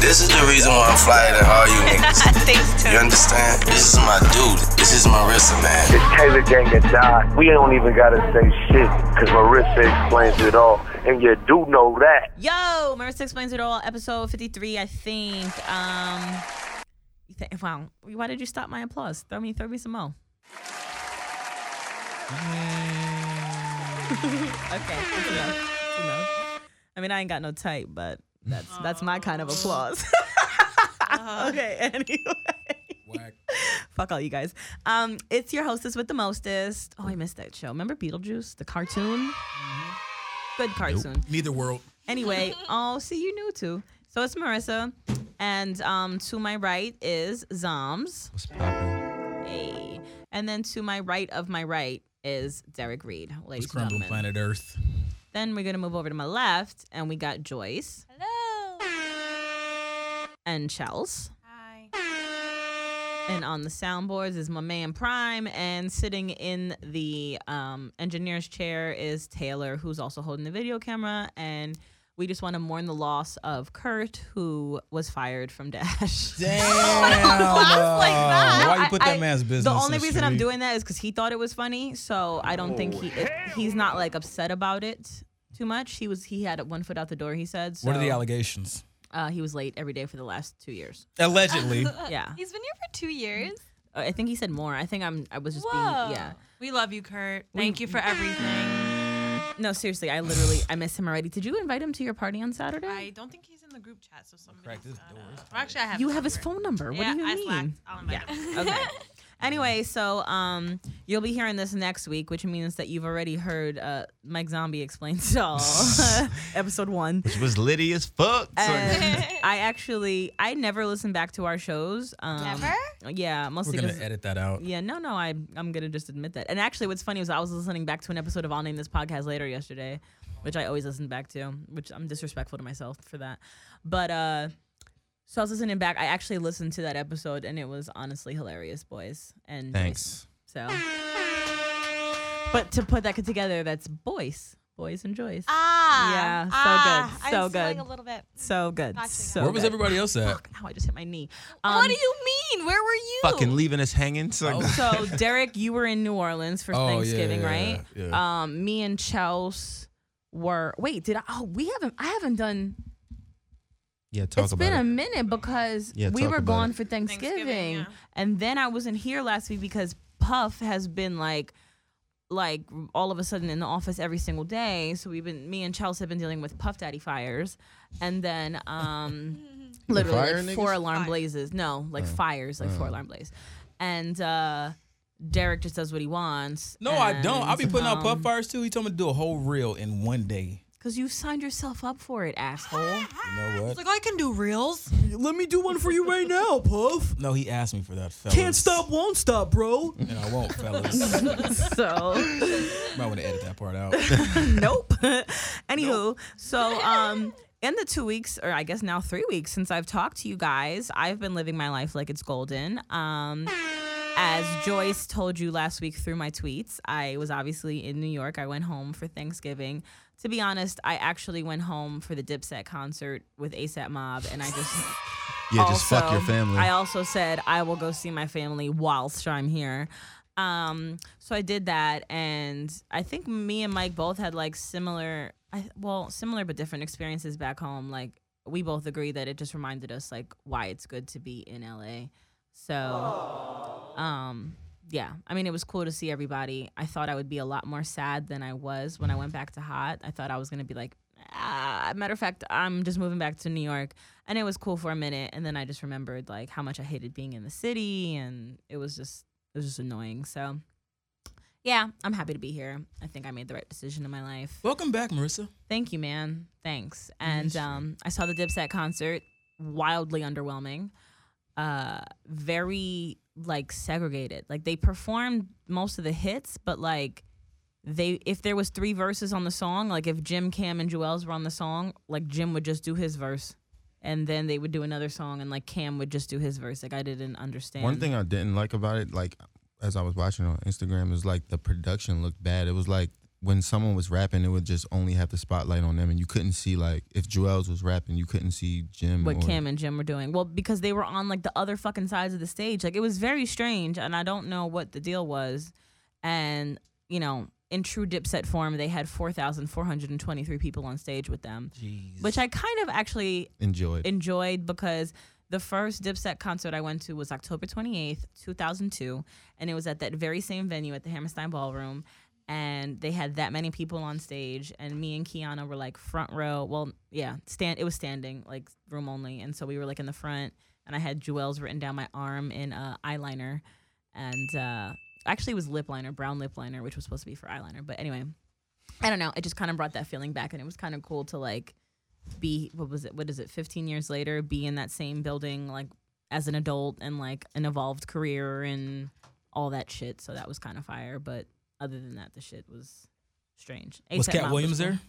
This is the reason why I'm flyer than all you niggas. Thanks, You understand? This is my dude. This is Marissa, man. It's Taylor Gang and Die. We don't even gotta say shit, cause Marissa explains it all. And you do know that. Yo, Marissa explains it all. Episode fifty-three, I think. Um, you thi- wow. Why did you stop my applause? Throw me, throw me some more. okay, that's enough. That's enough. I mean, I ain't got no type, but that's that's my kind of applause. okay, anyway. Fuck all you guys. Um, it's your hostess with the mostest. Oh, I missed that show. Remember Beetlejuice, the cartoon? Good cartoon. Neither world. Anyway, oh, see, you knew too. So it's Marissa, and um, to my right is Zoms. What's poppin'? Hey. And then to my right of my right is Derek Reed, ladies It's and crumbling gentlemen. planet Earth. Then we're gonna move over to my left, and we got Joyce Hello. And Chels. Hi. And on the soundboards is my man Prime, and sitting in the um, engineer's chair is Taylor, who's also holding the video camera. And we just want to mourn the loss of Kurt, who was fired from Dash. Damn. like that. Why you put that I- man's business? The only in reason I'm doing that is because he thought it was funny. So I don't think he it, he's not like upset about it too much. He was he had one foot out the door. He said. So, What are the allegations? Uh, he was late every day for the last two years. Allegedly. Yeah, He's been here for two years. Uh, I think he said more. I think I'm I was just Whoa. being yeah. We love you, Kurt. Thank you for everything. No, seriously, I literally I miss him already. Did you invite him to your party on Saturday? I don't think he's in the group chat, so somebody. Crack this gotta- Well, actually, I have. you his have his phone number. What do you I mean? slacked. I'll invite Yeah. him. Okay. Anyway, so um, you'll be hearing this next week, which means that you've already heard uh, Mike Zombie explains it all, episode one. Which was litty as fuck. And I actually, I never listen back to our shows. Um, Never? Yeah, mostly. We're mostly gonna because. edit that out. Yeah, no, no, I, I'm gonna just admit that. And actually, what's funny was I was listening back to an episode of I'll Name This Podcast Later yesterday, which I always listen back to, which I'm disrespectful to myself for that. But uh, so I was listening back. I actually listened to that episode, and it was honestly hilarious, boys. And Thanks. So, but to put that together, that's boys, boys and Joyce. Ah. Yeah, so ah, good, so I'm good. a little bit. So good, so Where was everybody else at? Fuck, now I just hit my knee. what Um, do you mean? Where were you? Fucking leaving us hanging. So So Derek, you were in New Orleans for Oh, yeah, Thanksgiving, yeah, right? yeah. Um, me and Chels were. Wait, did I? Oh, we haven't. I haven't done. Yeah, talk it's about been it. a minute because Yeah, we were gone it. for Thanksgiving, Thanksgiving, yeah. and then I wasn't here last week because Puff has been like. Like all of a sudden in the office every single day, so we've been me and Chelsea have been dealing with Puff Daddy fires, and then um, literally fire like four alarm Fire. blazes. No, like fires, like four alarm blaze, and uh, Derek just does what he wants. No, I don't. I'll be and, putting out puff um, fires too. He told me to do a whole reel in one day. Cause you signed yourself up for it, asshole. You know what? It's like I can do reels. Let me do one for you right now, Puff. No, he asked me for that, fellas. Can't stop, won't stop, bro. And I won't, fellas. so Might want to edit that part out. nope. Anywho, so um in the two weeks, or I guess now three weeks since I've talked to you guys, I've been living my life like it's golden. Um as Joyce told you last week through my tweets, I was obviously in New York. I went home for Thanksgiving. To be honest, I actually went home for the Dipset concert with ASAP Mob, and I just yeah, just fuck your family. I also said I will go see my family whilst I'm here. Um, so I did that, and I think me and Mike both had like similar, I, well, similar but different experiences back home. Like we both agree that it just reminded us like why it's good to be in LA. So, um, yeah, I mean, it was cool to see everybody. I thought I would be a lot more sad than I was when I went back to Hot. I thought I was gonna be like, ah, matter of fact, I'm just moving back to New York, and it was cool for a minute, and then I just remembered like how much I hated being in the city, and it was just it was just annoying. So, yeah, I'm happy to be here. I think I made the right decision in my life. Welcome back, Marissa. Thank you, man. Thanks. And um, I saw the Dipset concert. Wildly underwhelming. Uh, very like segregated. Like they performed most of the hits, but like they if there was three verses on the song, like if Jim, Cam, and Juelz were on the song, like Jim would just do his verse, and then they would do another song, and like Cam would just do his verse. Like I didn't understand. One thing I didn't like about it, like as I was watching on Instagram, is like the production looked bad. It was like when someone was rapping, it would just only have the spotlight on them, and you couldn't see like if Juelz was rapping, you couldn't see Jim. what or, Cam and Jim were doing. Well, because they were on like the other fucking sides of the stage. Like it was very strange, and I don't know what the deal was. And you know, in true Dipset form, they had four thousand four hundred and twenty-three people on stage with them, which I kind of actually enjoyed. enjoyed because the first Dipset concert I went to was October 28th, 2002, and it was at that very same venue at the Hammerstein Ballroom. And they had that many people on stage, and me and Kiana were like front row. Well, yeah, stand. It was standing, like room only, and so we were like in the front. And I had Juelz written down my arm in uh, eyeliner, and uh, actually it was lip liner, brown lip liner, which was supposed to be for eyeliner. But anyway, I don't know. It just kind of brought that feeling back, and it was kind of cool to like be what was it? What is it? 15 years later, be in that same building like as an adult and like an evolved career and all that shit. So that was kind of fire. But other than that, the shit was strange. Was A$AP Katt Mob Williams cool. there?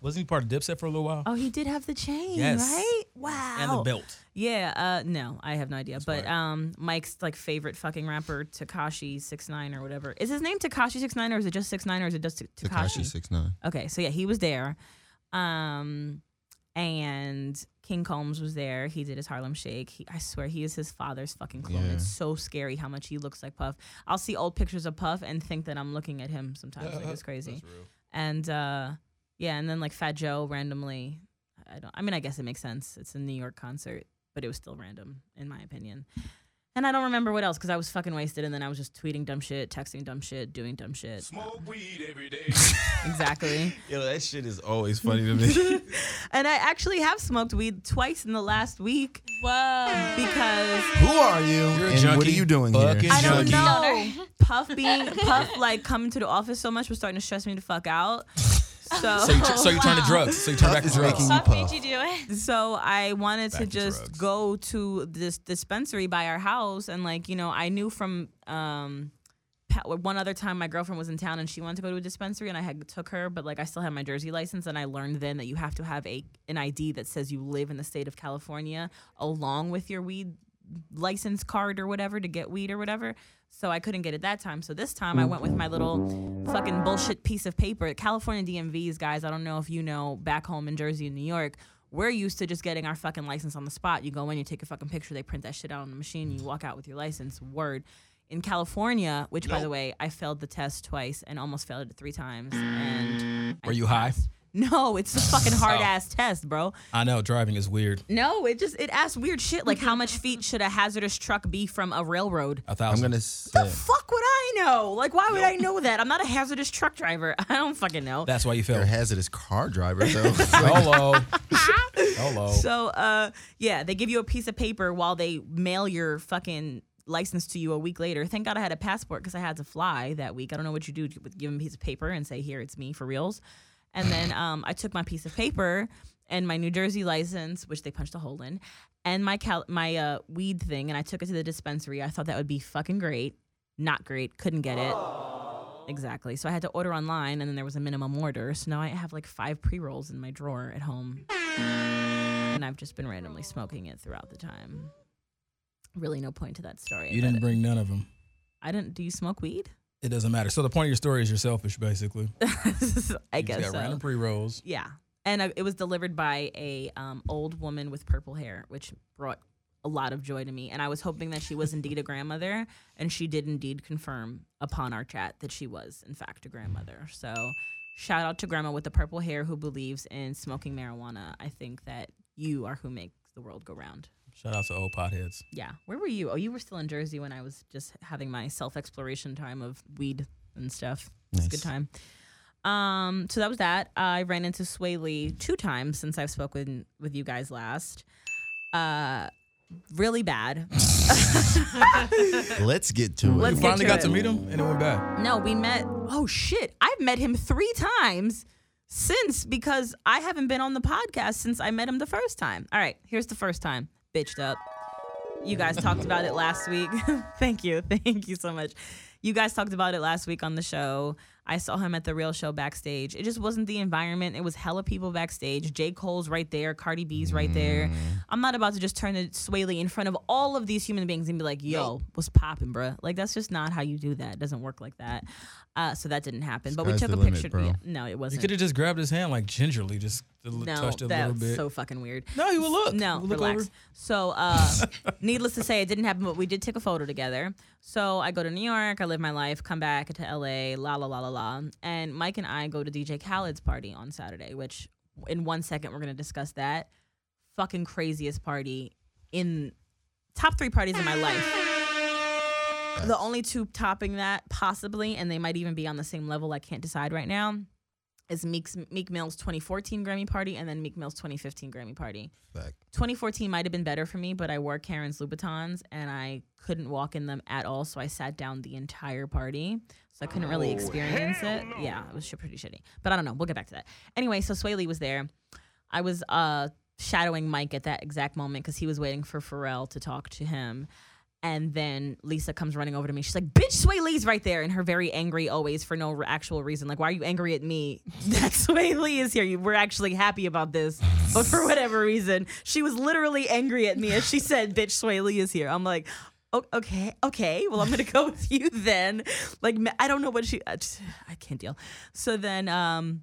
Wasn't he part of Dipset for a little while? Oh, he did have the chain, Yes. right? Wow. And the belt. Yeah, uh, no, I have no idea. but fire. um, Mike's like favorite fucking rapper, Tekashi Six Nine or whatever. Is his name Tekashi Six Nine or is it just Six Nine or is it just Ta- Tekashi six nine. Okay, so yeah, he was there. Um and King Combs was there. He did his Harlem Shake. He, I swear he is his father's fucking clone. Yeah. It's so scary how much he looks like Puff. I'll see old pictures of Puff and think that I'm looking at him sometimes. like it's crazy. And uh yeah, and then like Fat Joe randomly I don't I mean I guess it makes sense. It's a New York concert, but it was still random in my opinion. And I don't remember what else because I was fucking wasted and then I was just tweeting dumb shit, texting dumb shit, doing dumb shit. Smoke weed every day. Exactly. Yo, that shit is always funny to me. And I actually have smoked weed twice in the last week Whoa. because Who are you? You're a and what junkie. are you doing Fucking here? I don't junkie. know. Puff being Puff like coming to the office so much was starting to stress me the fuck out. So So you, tr- so you turn to drugs. So you turn back to drugs. making What you made you do it? so I wanted to Back to just drugs. go to this dispensary by our house and like you know I knew from um pa- one other time my girlfriend was in town and she wanted to go to a dispensary and I had took her but like I still had my Jersey license and I learned then that you have to have a an ID that says you live in the state of California along with your weed license card or whatever to get weed or whatever. So I couldn't get it that time. So this time I went with my little fucking bullshit piece of paper. California DMVs, guys, I don't know if you know back home in Jersey and New York, we're used to just getting our fucking license on the spot. You go in, you take a fucking picture, they print that shit out on the machine, you walk out with your license. Word. In California, which by the way, I failed the test twice and almost failed it three times. And I Were you high? No, it's a fucking hard Oh. ass test, bro. I know driving is weird. No, it just it asks weird shit like how much feet should a hazardous truck be from a railroad? A I'm thousand. gonna say The fuck would I know? Like why would I know that? I'm not a hazardous truck driver. I don't fucking know. That's why you you're a failed. hazardous car driver though. Hello. Hello. So uh yeah, they give you a piece of paper while they mail your fucking license to you a week later. Thank God I had a passport because I had to fly that week. I don't know what you do with give them a piece of paper and say here it's me for reals. And then um I took my piece of paper and my New Jersey license, which they punched a hole in, and my cal- my uh weed thing, and I took it to the dispensary. I thought that would be fucking great. Not great. Couldn't get it. Exactly. So I had to order online, and then there was a minimum order. So now I have like five pre rolls in my drawer at home, and I've just been randomly smoking it throughout the time. Really, no point to that story. You didn't bring none of them. I didn't. Do you smoke weed? It doesn't matter. So the point of your story is you're selfish, basically. I You guess got so. random pre rolls. Yeah, and uh, it was delivered by a um, old woman with purple hair, which brought a lot of joy to me. And I was hoping that she was indeed a grandmother, and she did indeed confirm upon our chat that she was in fact a grandmother. So shout out to grandma with the purple hair who believes in smoking marijuana. I think that you are who makes the world go round. Shout out to old potheads. Yeah, where were you? Oh, you were still in Jersey when I was just having my self exploration time of weed and stuff. It's a good time. Um, so that was that. I ran into Swae Lee two times since I've spoken with you guys last. Uh, really bad. Let's get to it. Let's You finally to got it. to meet him and it went bad. No, we met. Oh shit! I've met him three times since because I haven't been on the podcast since I met him the first time. All right, here's the first time. Bitched up. You guys talked about it last week. Thank you. Thank you so much. You guys talked about it last week on the show. I saw him at the real show backstage. It just wasn't the environment. It was hella people backstage. J. Cole's right there. Cardi B's right there. Mm. I'm not about to just turn to Swae Lee in front of all of these human beings and be like, yo, what's poppin', bruh? Like, that's just not how you do that. It doesn't work like that. Uh, so that didn't happen. But we took a limit, picture. yeah, no, it wasn't. He could have just grabbed his hand like gingerly, just no, touched it a little bit. so fucking weird. no, he would look. No, He would look relax. over. So, uh, needless to say, it didn't happen, but we did take a photo together. So I go to New York, I live my life, come back to LA, la la la la la. And Mike and I go to DJ Khaled's party on Saturday, which in one second we're gonna discuss that. Fucking craziest party in top three parties in my life. The only two topping that, possibly, and they might even be on the same level. I can't decide right now. Is Meek's, Meek Mill's 2014 Grammy party and then Meek Mill's 2015 Grammy party. Fact. 2014 might have been better for me, but I wore Karen's Louboutins and I couldn't walk in them at all. So I sat down the entire party. So I couldn't really experience it. Yeah, it was pretty shitty. But I don't know. We'll get back to that. Anyway, so Swae Lee was there. I was uh, shadowing Mike at that exact moment because he was waiting for Pharrell to talk to him. And then Lisa comes running over to me. She's like, "Bitch, Swae Lee's right there," and her very angry always for no actual reason. Like, why are you angry at me? That Swae Lee is here. We're actually happy about this, but for whatever reason, she was literally angry at me as she said, "Bitch, Swae Lee is here." I'm like, "O- "Okay, okay. Well, I'm gonna go with you then." Like, I don't know what she. I, just- I can't deal. So then, um,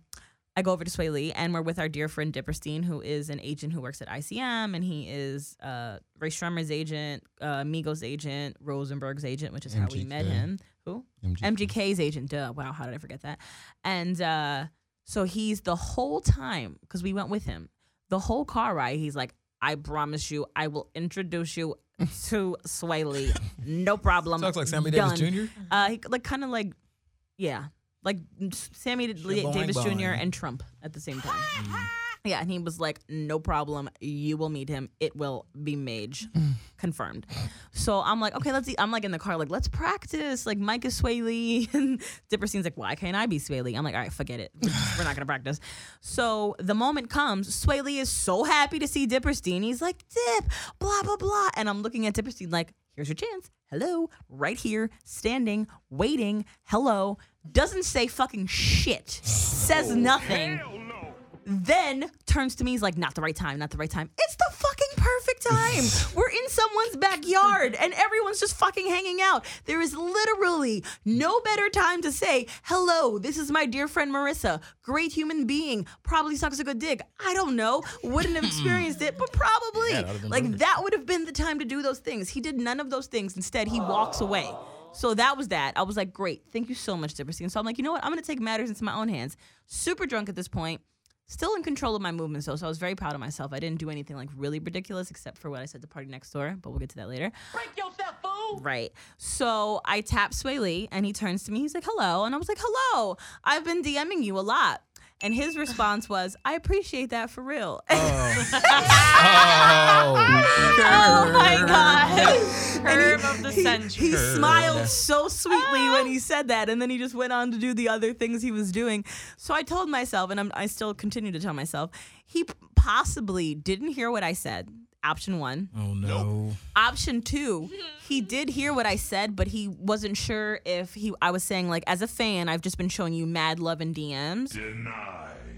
I go over to Swae Lee and we're with our dear friend Dipperstein, who is an agent who works at ICM, and he is uh, Rae Sremmurd's agent, uh, Migos agent, Rosenberg's agent, which is how we met him. Who? MGK. MGK's agent. Duh. Wow. How did I forget that? And uh, so he's the whole time because we went with him. The whole car ride, he's like, "I promise you, I will introduce you to Swae Lee. No problem." Talks like Sammy Davis Jr. Uh, he, like kind of like, yeah, like Sammy D- Boing Davis Jr. and Trump at the same time. Yeah, and he was like, "No problem, you will meet him. It will be Mage, confirmed." So I'm like, "Okay, let's." See. I'm like in the car, like, "Let's practice." Like Mike is Swae Lee, and Dipperstein's like, "Why can't I be Swae Lee?" I'm like, "All right, forget it. We're, not gonna practice." So the moment comes, Swae Lee is so happy to see Dipperstein. He's like, "Dip, blah blah blah," and I'm looking at Dipperstein like, "Here's your chance." Hello, right here, standing, waiting. Hello, doesn't say fucking shit, says oh, nothing then turns to me he's like not the right time not the right time it's the fucking perfect time we're in someone's backyard and everyone's just fucking hanging out there is literally no better time to say hello this is my dear friend marissa great human being probably sucks a good dick i don't know wouldn't have experienced it but probably Yeah, that like perfect. that would have been the time to do those things he did none of those things instead he walks away so that was that. I was like, great. Thank you so much, Dipperstein. So I'm like, you know what? I'm going to take matters into my own hands. Super drunk at this point. Still in control of my movements, though. So I was very proud of myself. I didn't do anything like really ridiculous except for what I said to PartyNextDoor, but we'll get to that later. Break yourself, fool! Right. So I tap Swae Lee and he turns to me. He's like, hello. And I was like, hello. I've been DMing you a lot. And his response was, I appreciate that for real. Oh, oh. oh my god! Curve of the he, century. he smiled so sweetly when he ah. said that, and then he just went on to do the other things he was doing. So I told myself, and I'm, I still continue to tell myself, he possibly didn't hear what I said. Option one. Oh no. Option two, he did hear what I said, but he wasn't sure if he. I was saying like, as a fan, I've just been showing you mad love and DMs.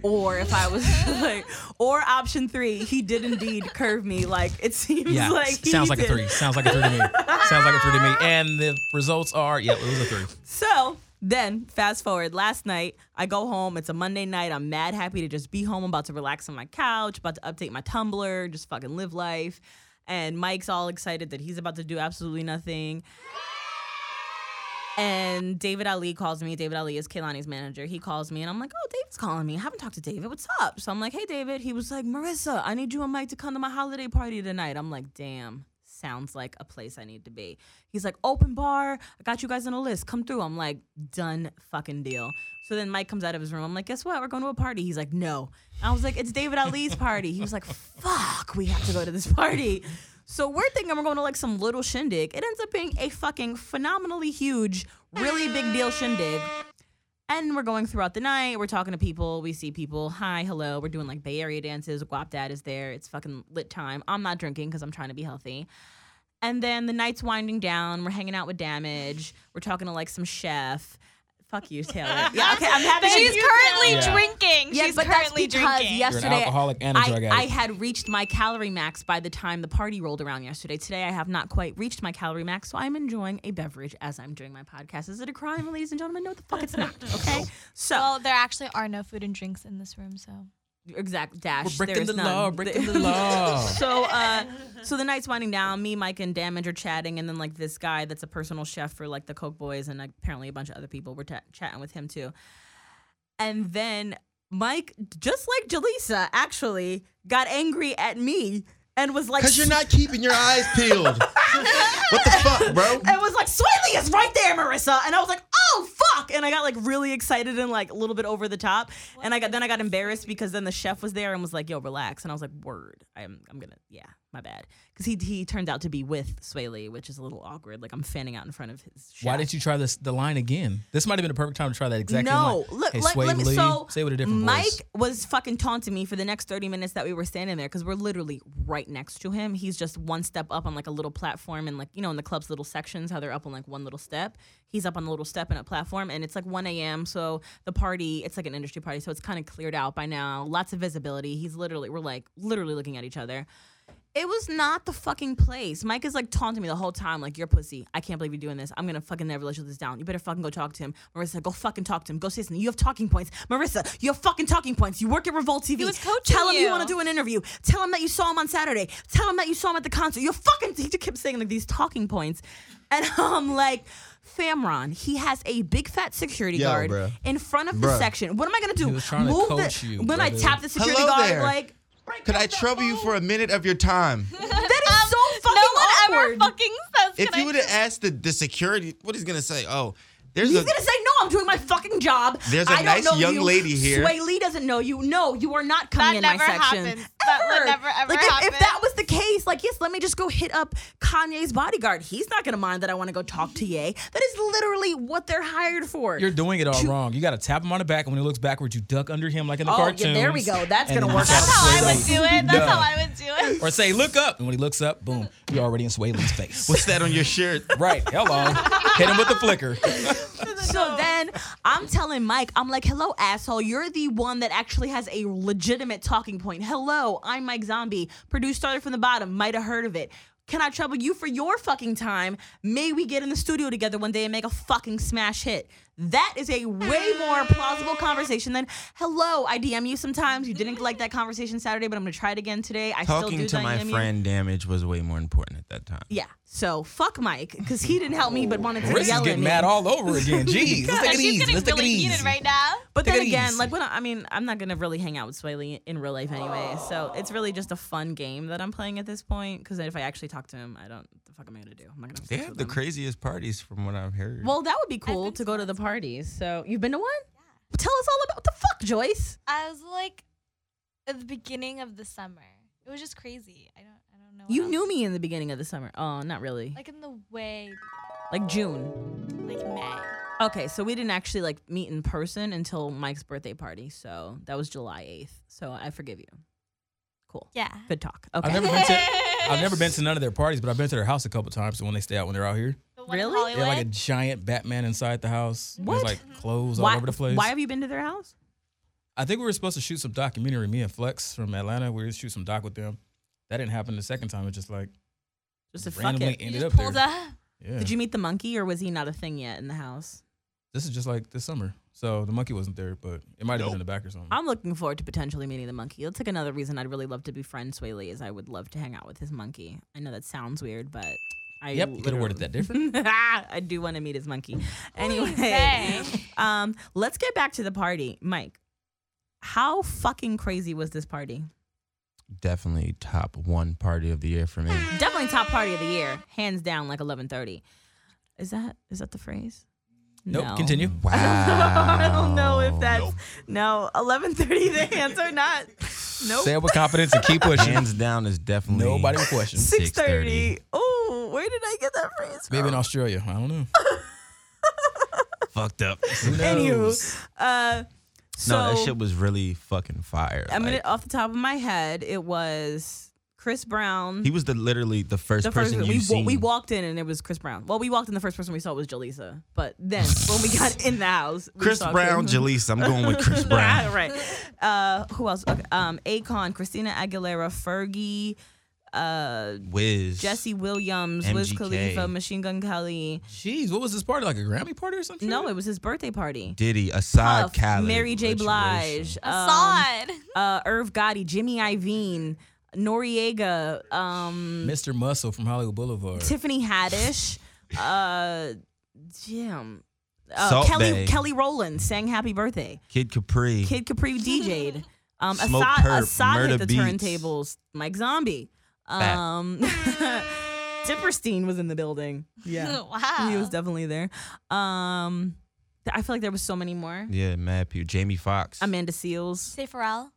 Or if I was like, or option three, he did indeed curve me. Like it seems Yeah, like he sounds like a three. Sounds like a three to me. Sounds like a three to me. And the results are, yep, it was a three. So then, fast forward, last night, I go home. It's a Monday night. I'm mad happy to just be home. I'm about to relax on my couch, about to update my Tumblr, just fucking live life. And Mike's all excited that he's about to do absolutely nothing. And David Ali calls me. David Ali is Kehlani's manager. He calls me and I'm like, oh, David's calling me. I haven't talked to David. What's up? So I'm like, hey, David. He was like, Marissa, I need you and Mike to come to my holiday party tonight. I'm like, damn, sounds like a place I need to be. He's like, open bar. I got you guys on a list. Come through. I'm like, done fucking deal. So then Mike comes out of his room. I'm like, guess what? We're going to a party. He's like, no. I was like, it's David Ali's party. He was like, fuck, we have to go to this party. So we're thinking we're going to like some little shindig. It ends up being a fucking phenomenally huge, really big deal shindig. And we're going throughout the night. We're talking to people. We see people. Hi, hello. We're doing like Bay Area dances. Guapdad is there. It's fucking lit time. I'm not drinking because I'm trying to be healthy. And then the night's winding down. We're hanging out with Damage. We're talking to like some chef. Fuck you, Taylor. Yeah, okay, I'm happy. She's to- currently Yeah. drinking. Yeah, She's but that's currently because drinking. yesterday alcoholic and a I, drug I addict. had reached my calorie max by the time the party rolled around yesterday. Today I have not quite reached my calorie max, so I'm enjoying a beverage as I'm doing my podcast. Is it a crime, ladies and gentlemen? No, the fuck it's not. Okay, so Well, there actually are no food and drinks in this room, so. Exact dash. We're breaking the law, none. breaking the law. so uh so the night's winding down me mike and damage are chatting and then like this guy that's a personal chef for like the coke boys and like, apparently a bunch of other people were ta- chatting with him too and then mike just like jaleesa actually got angry at me and was like Because you're not keeping your eyes peeled. what the fuck, bro? and was like, Swae Lee is right there, Marissa. And I was like, oh fuck. And I got like really excited and like a little bit over the top. And I got then I got embarrassed because then the chef was there and was like, yo, relax. And I was like, word. I'm I'm gonna yeah, my bad. Because he he turned out to be with Swae Lee, which is a little awkward. Like I'm fanning out in front of his. Why didn't you try this the line again? This might have been a perfect time to try that exact no, line. look, hey, let, let me. So say with a different Mike voice. was fucking taunting me for the next thirty minutes that we were standing there because we're literally right next to him. He's just one step up on like a little platform and like you know in the club's little sections how they're up on like one little step. He's up on a little step in a platform and it's like one a.m. So the party, it's like an industry party, so it's kind of cleared out by now. Lots of visibility. He's literally we're like literally looking at each other. It was not the fucking place. Mike is like taunting me the whole time, like, you're pussy. I can't believe you're doing this. I'm gonna fucking never let you this down. You better fucking go talk to him. Marissa, go fucking talk to him. Go say something. You have talking points. Marissa, you have fucking talking points. You work at Revolt TV. He was coaching Tell him you, you. want to do an interview. Tell him that you saw him on Saturday. Tell him that you saw him at the concert. You fucking, he just kept saying like these talking points. And I'm like, Famron, he has a big fat security Yo, guard bruh. in front of the Bruh. section. What am I gonna do? He was trying to Move coach the, you, When I brother. tap the security Hello guard, there. like, Could I trouble you for a minute of your time? that is so um, fucking no one awkward. ever fucking says. If "Can you would have asked the, the security, what he's gonna say? Oh, there's He's a gonna say, "No, I'm doing my fucking job." There's a I don't nice know young you. lady here. Swae Lee doesn't know you. No, you are not coming That in my never section. happens. That would never, ever like if, if that was the case, like yes, let me just go hit up Kanye's bodyguard. He's not gonna mind that I want to go talk to Ye. That is literally what they're hired for. You're doing it all To- wrong. You got to tap him on the back, and when he looks backwards, you duck under him like in the Oh, yeah, there we go. That's gonna work out. That's how I would do it. That's how I would do it. Or say, look up. And when he looks up, boom, you're already in Swae face. what's that on your shirt? right. Hello. Hit him with the flicker. So then I'm telling Mike, I'm like, hello, asshole. You're the one that actually has a legitimate talking point. Hello, I'm Mike Zombie. Produced started from the bottom. Might have heard of it. Can I trouble you for your fucking time? May we get in the studio together one day and make a fucking smash hit? That is a way more plausible conversation than hello. I DM you sometimes. You didn't like that conversation Saturday, but I'm gonna try it again today. I still Talking do to my DM you. friend damage was way more important at that time. Yeah. So fuck Mike because he didn't help me, but wanted to Riss is yell at me. mad all over again. Jeez. Let's take it She's easy. getting Let's take it easy. right now. But Take then again, easy. like when I, I mean, I'm not gonna really hang out with Swae Lee in real life anyway. So it's really just a fun game that I'm playing at this point. Because if I actually talk to him, I don't. The fuck am I gonna do? I'm not gonna. have They have the him. craziest parties from what I've heard. Well, that would be cool to to go to the lots. Parties. So you've been to one? Yeah. Tell us all about the fuck, Joyce. I was like, at the beginning of the summer. It was just crazy. I don't. I don't know. what You else. knew me in the beginning of the summer. Oh, not really. Like in the way, Like June. like May. Okay, so we didn't actually like meet in person until Mike's birthday party. So that was July 8th. So I forgive you. Cool. Yeah. Good talk. Okay. I've never been to I've never been to none of their parties, but I've been to their house a couple times. So when they stay out when they're out here, The one in Really? they Hollywood. have like a giant Batman inside the house. What? There's like clothes why, all over the place. why have you been to their house? I think we were supposed to shoot some documentary. Me and Flex from Atlanta, we were to shoot some doc with them. That didn't happen the second time. It just like Just a fuck randomly it. Ended just up pulled there. up. Yeah. Did you meet the monkey or was he not a thing yet in the house? This is just like this summer. So the monkey wasn't there, but it might have been in the back or something. I'm looking forward to potentially meeting the monkey. That's like another reason I'd really love to befriend Swae Lee is I would love to hang out with his monkey. I know that sounds weird, but I Yep, you could have worded that different. I do want to meet his monkey. Anyway, um, let's get back to the party, Mike. How fucking crazy was this party? Definitely top one party of the year for me. Definitely top party of the year, hands down. Like 11:30. Is that is that the phrase? Nope. No. Continue. Wow. I don't know if that's no 11:30. The answer or not. Nope. Say it with confidence and keep pushing. Hands down is definitely Nobody will question. 6:30. Oh, where did I get that phrase from? Maybe in Australia. I don't know. fucked up. Who Anywho, uh, so no, that shit was really fucking fire. I mean, like, off the top of my head, it was Chris Brown. He was the literally the first the person we, you wa- seen. we walked in and it was Chris Brown. Well, we walked in the first person we saw was Jaleesa, but then when we got in the house, we Chris saw Brown, Chris- Jaleesa. I'm going with Chris Brown. right. Uh, who else? Okay, um, Akon, Christina Aguilera, Fergie, uh, Wiz. Jesse Williams, Wiz Khalifa, Machine Gun Kelly. Jeez, what was this party like? A Grammy party or something? No, it was his birthday party. Diddy, Asahd Puff, Khaled. Mary J. Rich Blige, um, Asahd. uh, Irv Gotti, Jimmy Iovine, Noreaga, um, Mr. Muscle from Hollywood Boulevard. Tiffany Haddish, uh, Jim, uh, Salt Kelly Bae. Kelly Rowland sang Happy Birthday. Kid Capri. Kid Capri DJ'd. Um, Smoke Asahd, Perp, Asahd hit the Beats. turntables. Mike Zombie. Fact. Um, Dipperstein was in the building. Yeah, wow. he was definitely there. Um, th- I feel like there was so many more. Yeah, mad people. Jamie Foxx. Amanda Seales, Say Pharrell.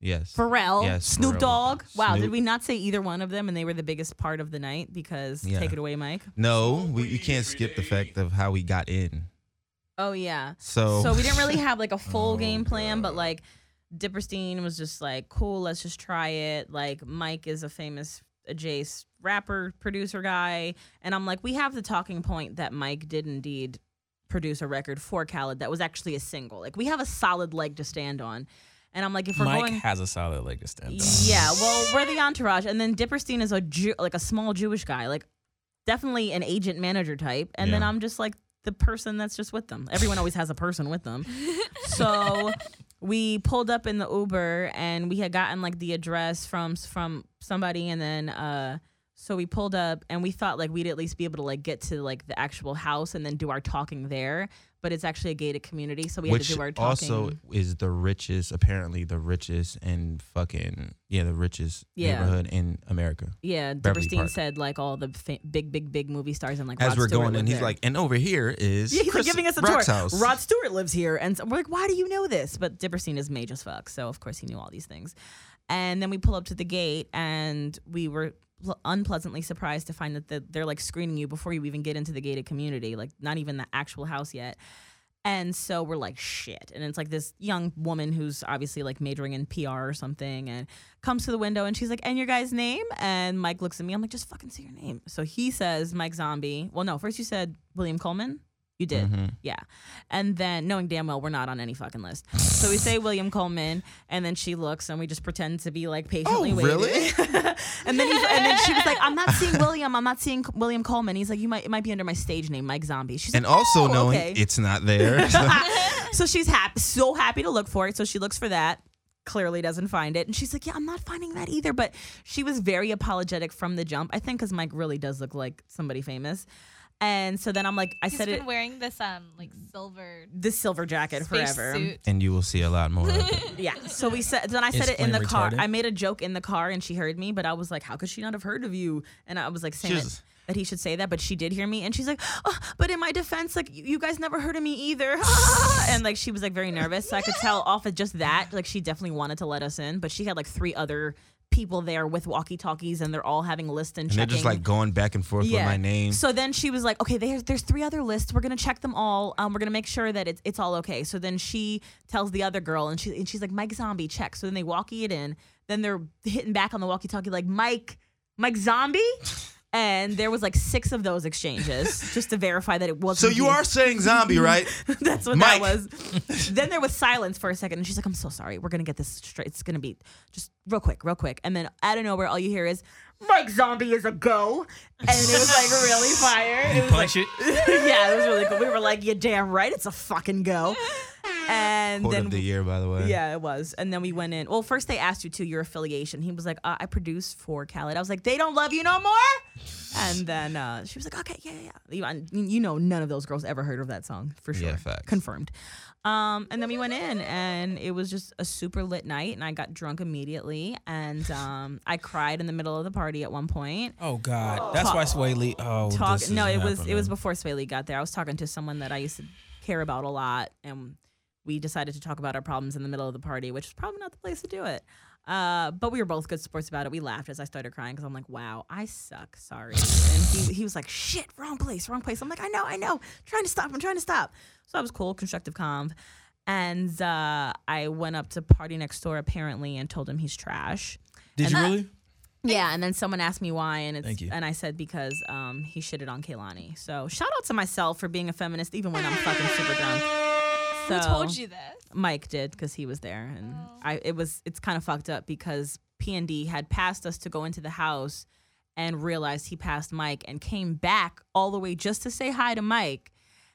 Yes. Pharrell, Yes, Snoop Pharrell. Dogg. Wow, did we not say either one of them? And they were the biggest part of the night because Yeah. take it away, Mike. No, we you can't skip the fact of how we got in. Oh yeah. So, So we didn't really have like a full Oh, game plan, but like Dipperstein was just like, cool, let's just try it. Like Mike is a famous Jace rapper producer guy, and I'm like, we have the talking point that Mike did indeed produce a record for Khaled that was actually a single. Like we have a solid leg to stand on. And I'm like, if we're Mike going, has a solid leg to stand on. yeah, well, we're the entourage, and then Dipperstein is a Jew, like a small Jewish guy, like definitely an agent manager type, and then I'm just like the person that's just with them. Everyone always has a person with them, so we pulled up in the Uber, and we had gotten like the address from from somebody, and then uh, so we pulled up, and we thought like we'd at least be able to like get to like the actual house and then do our talking there, but it's actually a gated community, so we had to do our talking. also is the richest, apparently the richest and fucking yeah, the richest Yeah. neighborhood in America. Yeah, Beverly Dipperstein Park. said like all the fa- big, big, big movie stars and like As Rod we're Stewart going in, live he's there. like, and over here is yeah, he's like giving us a Rock's tour. house. Rod Stewart lives here, and so we're like, why do you know this? But Dipperstein is mage as fuck, so of course he knew all these things. And then we pull up to the gate, and we were unpleasantly surprised to find that the, they're like screening you before you even get into the gated community, like not even the actual house yet. And so we're like, shit. And it's like this young woman who's obviously like majoring in PR or something and comes to the window and she's like, and your guy's name? And Mike looks at me. I'm like, just fucking say your name. So he says Mike Zombie. Well, no, first you said William Coleman. You did. Mhm. Yeah. And then knowing damn well we're not on any fucking list. So we say William Coleman and then she looks and we just pretend to be like patiently Oh, waiting. really? and then he's, and then she was like, I'm not seeing William. I'm not seeing William Coleman. He's like, you might it might be under my stage name, Mike Zombie. She's and like, also "Oh, knowing okay." it's not there. So- so she's happy, so happy to look for it. So she looks for that. Clearly doesn't find it, and she's like, "Yeah, I'm not finding that either." But she was very apologetic from the jump. I think because Mike really does look like somebody famous. And so then I'm like, I He's said been it, wearing this um like silver this silver jacket space forever. suit. and you will see a lot more of it. Yeah. So we said then I said it in the Explain car. retarded. I made a joke in the car and she heard me, but I was like, how could she not have heard of you? And I was like saying She it, that he should say that, but she did hear me and she's like, oh, but in my defense, like you you guys never heard of me either. and like she was like very nervous. So I could tell off of just that, like she definitely wanted to let us in, but she had like three other people there with walkie talkies and they're all having lists and, And they're just like going back and forth with my name. So then she was like, okay, there's there's three other lists. We're gonna check them all. Um, we're gonna make sure that it's it's all okay. So then she tells the other girl, and she and she's like, Mike Zombie, check. So then they walkie it in. Then they're hitting back on the walkie talkie like Mike, Mike Zombie. And there was like six of those exchanges just to verify that it wasn't. So you me. are saying zombie, right? That's what Mike. that was. then there was silence for a second, and she's like, "I'm so sorry. We're gonna get this straight. It's gonna be just real quick, real quick." And then out of nowhere, all you hear is, "Mike Zombie is a go," and it was like really fire. It was like, Punch it. yeah, it was really cool. We were like, "You damn right, it's a fucking go." And Quote then of the year, by the way. yeah, it was. And then we went in. Well, first they asked you to your affiliation. He was like, uh, I produce for Khaled. I was like, they don't love you no more. And then uh, she was like, okay, yeah, yeah, yeah. You, you know, none of those girls ever heard of that song for sure. Yeah, facts. Confirmed. Um, and then we went in, and it was just a super lit night, and I got drunk immediately, and um, I cried in the middle of the party at one point. Oh God, that's why Swae Lee. Oh, Talk, this no, is it was it was before Swae Lee got there. I was talking to someone that I used to care about a lot, and we decided to talk about our problems in the middle of the party, which is probably not the place to do it. Uh, but we were both good sports about it. We laughed as I started crying because I'm like, "Wow, I suck. Sorry." And he he was like, "Shit, wrong place, wrong place." I'm like, "I know, I know. trying to stop. I'm trying to stop." So I was cool, constructive calm. And uh, I went up to PartyNextDoor apparently and told him he's trash. Did and you that- really? Yeah, and then someone asked me why, and it's Thank you. and I said because um he shitted on Kehlani. So shout out to myself for being a feminist even when I'm fucking super drunk. So Who told you this? Mike did because he was there, and I it was it's kind of fucked up because P and D had passed us to go into the house and realized he passed Mike and came back all the way just to say hi to Mike,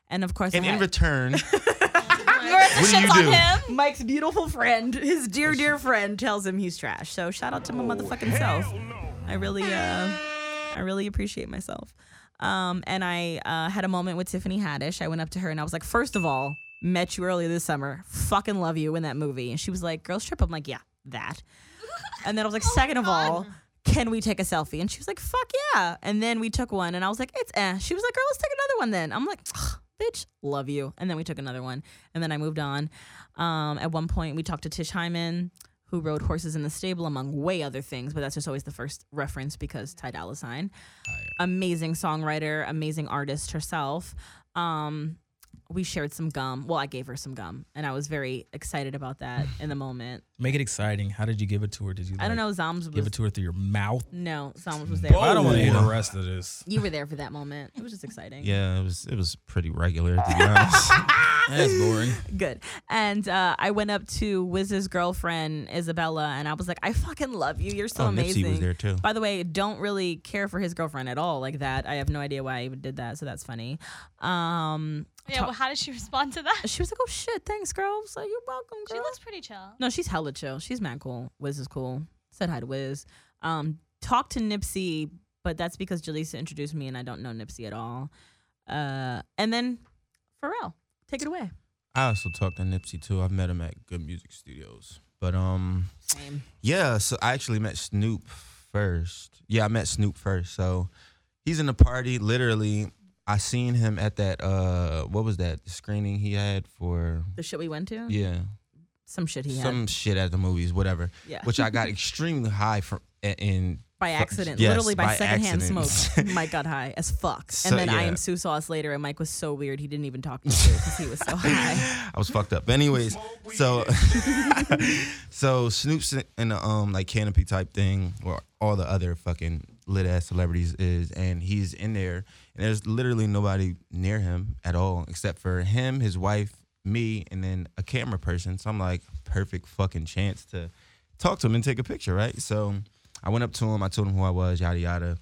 and of course And I in had- return, Marissa What do you on do? him. Mike's beautiful friend, his dear dear friend, tells him he's trash. So shout out to my motherfucking self. I really uh, I really appreciate myself. Um, and I uh, had a moment with Tiffany Haddish. I went up to her and I was like, first of all, met you earlier this summer. Fucking love you in that movie. And she was like, girls trip. I'm like, yeah, that. And then I was like, second of all, can we take a selfie? And she was like, fuck yeah. And then we took one and I was like, it's eh. She was like, girl, let's take another one then. I'm like, bitch, love you. And then we took another one. And then I moved on. Um, at one point, we talked to Tish Hyman, who rode Horses in the Stable, among way other things, but that's just always the first reference because Ty Dolla Sign. Amazing songwriter, amazing artist herself. Um, we shared some gum. Well, I gave her some gum, and I was very excited about that in the moment. Make it exciting. How did you give it to her? Did you? I don't like, know. Zams was Give it to her through your mouth. no. Zams was there. I don't want to hear the rest of this. You were there for that moment. It was just exciting. yeah, it was it was pretty regular to be honest. That's boring. Good. And uh, I went up to Wiz's girlfriend Isabella, and I was like, "I fucking love you. You're so Oh, Nipsey amazing." was there, too. By the way, don't really care for his girlfriend at all like that. I have no idea why I even did that, so that's funny. Um, Yeah, ta- well, how did she respond to that? she was like, "Oh shit, thanks, girl." So like, "You're welcome, She looks pretty chill. no, she's hella chill. She's mad cool. Wiz is cool. Said hi to Wiz. Um, talked to Nipsey, but that's because Jaleesa introduced me, and I don't know Nipsey at all. Uh, and then Pharrell, take it away. I also talked to Nipsey too. I've met him at Good Music Studios. But um Same. yeah, so I actually met Snoop first. Yeah, I met Snoop first. So he's in the party. Literally, I seen him at that uh what was that screening he had for The shit we went to. yeah. Some shit he had. Some shit at the movies, whatever. Yeah. Which I got extremely high from in by accident, yes, literally by, by secondhand accident. smoke. Mike got high as fuck, So, and then I yeah. am Sue saw us later, and Mike was so weird he didn't even talk to us because he was so high. I was fucked up. Anyways, so so Snoop's in the um like canopy type thing, or all the other fucking lit ass celebrities is, and he's in there, and there's literally nobody near him at all except for him, his wife, me, and then a camera person. So I'm like, perfect fucking chance to talk to him and take a picture, right? So I went up to him, I told him who I was, yada yada,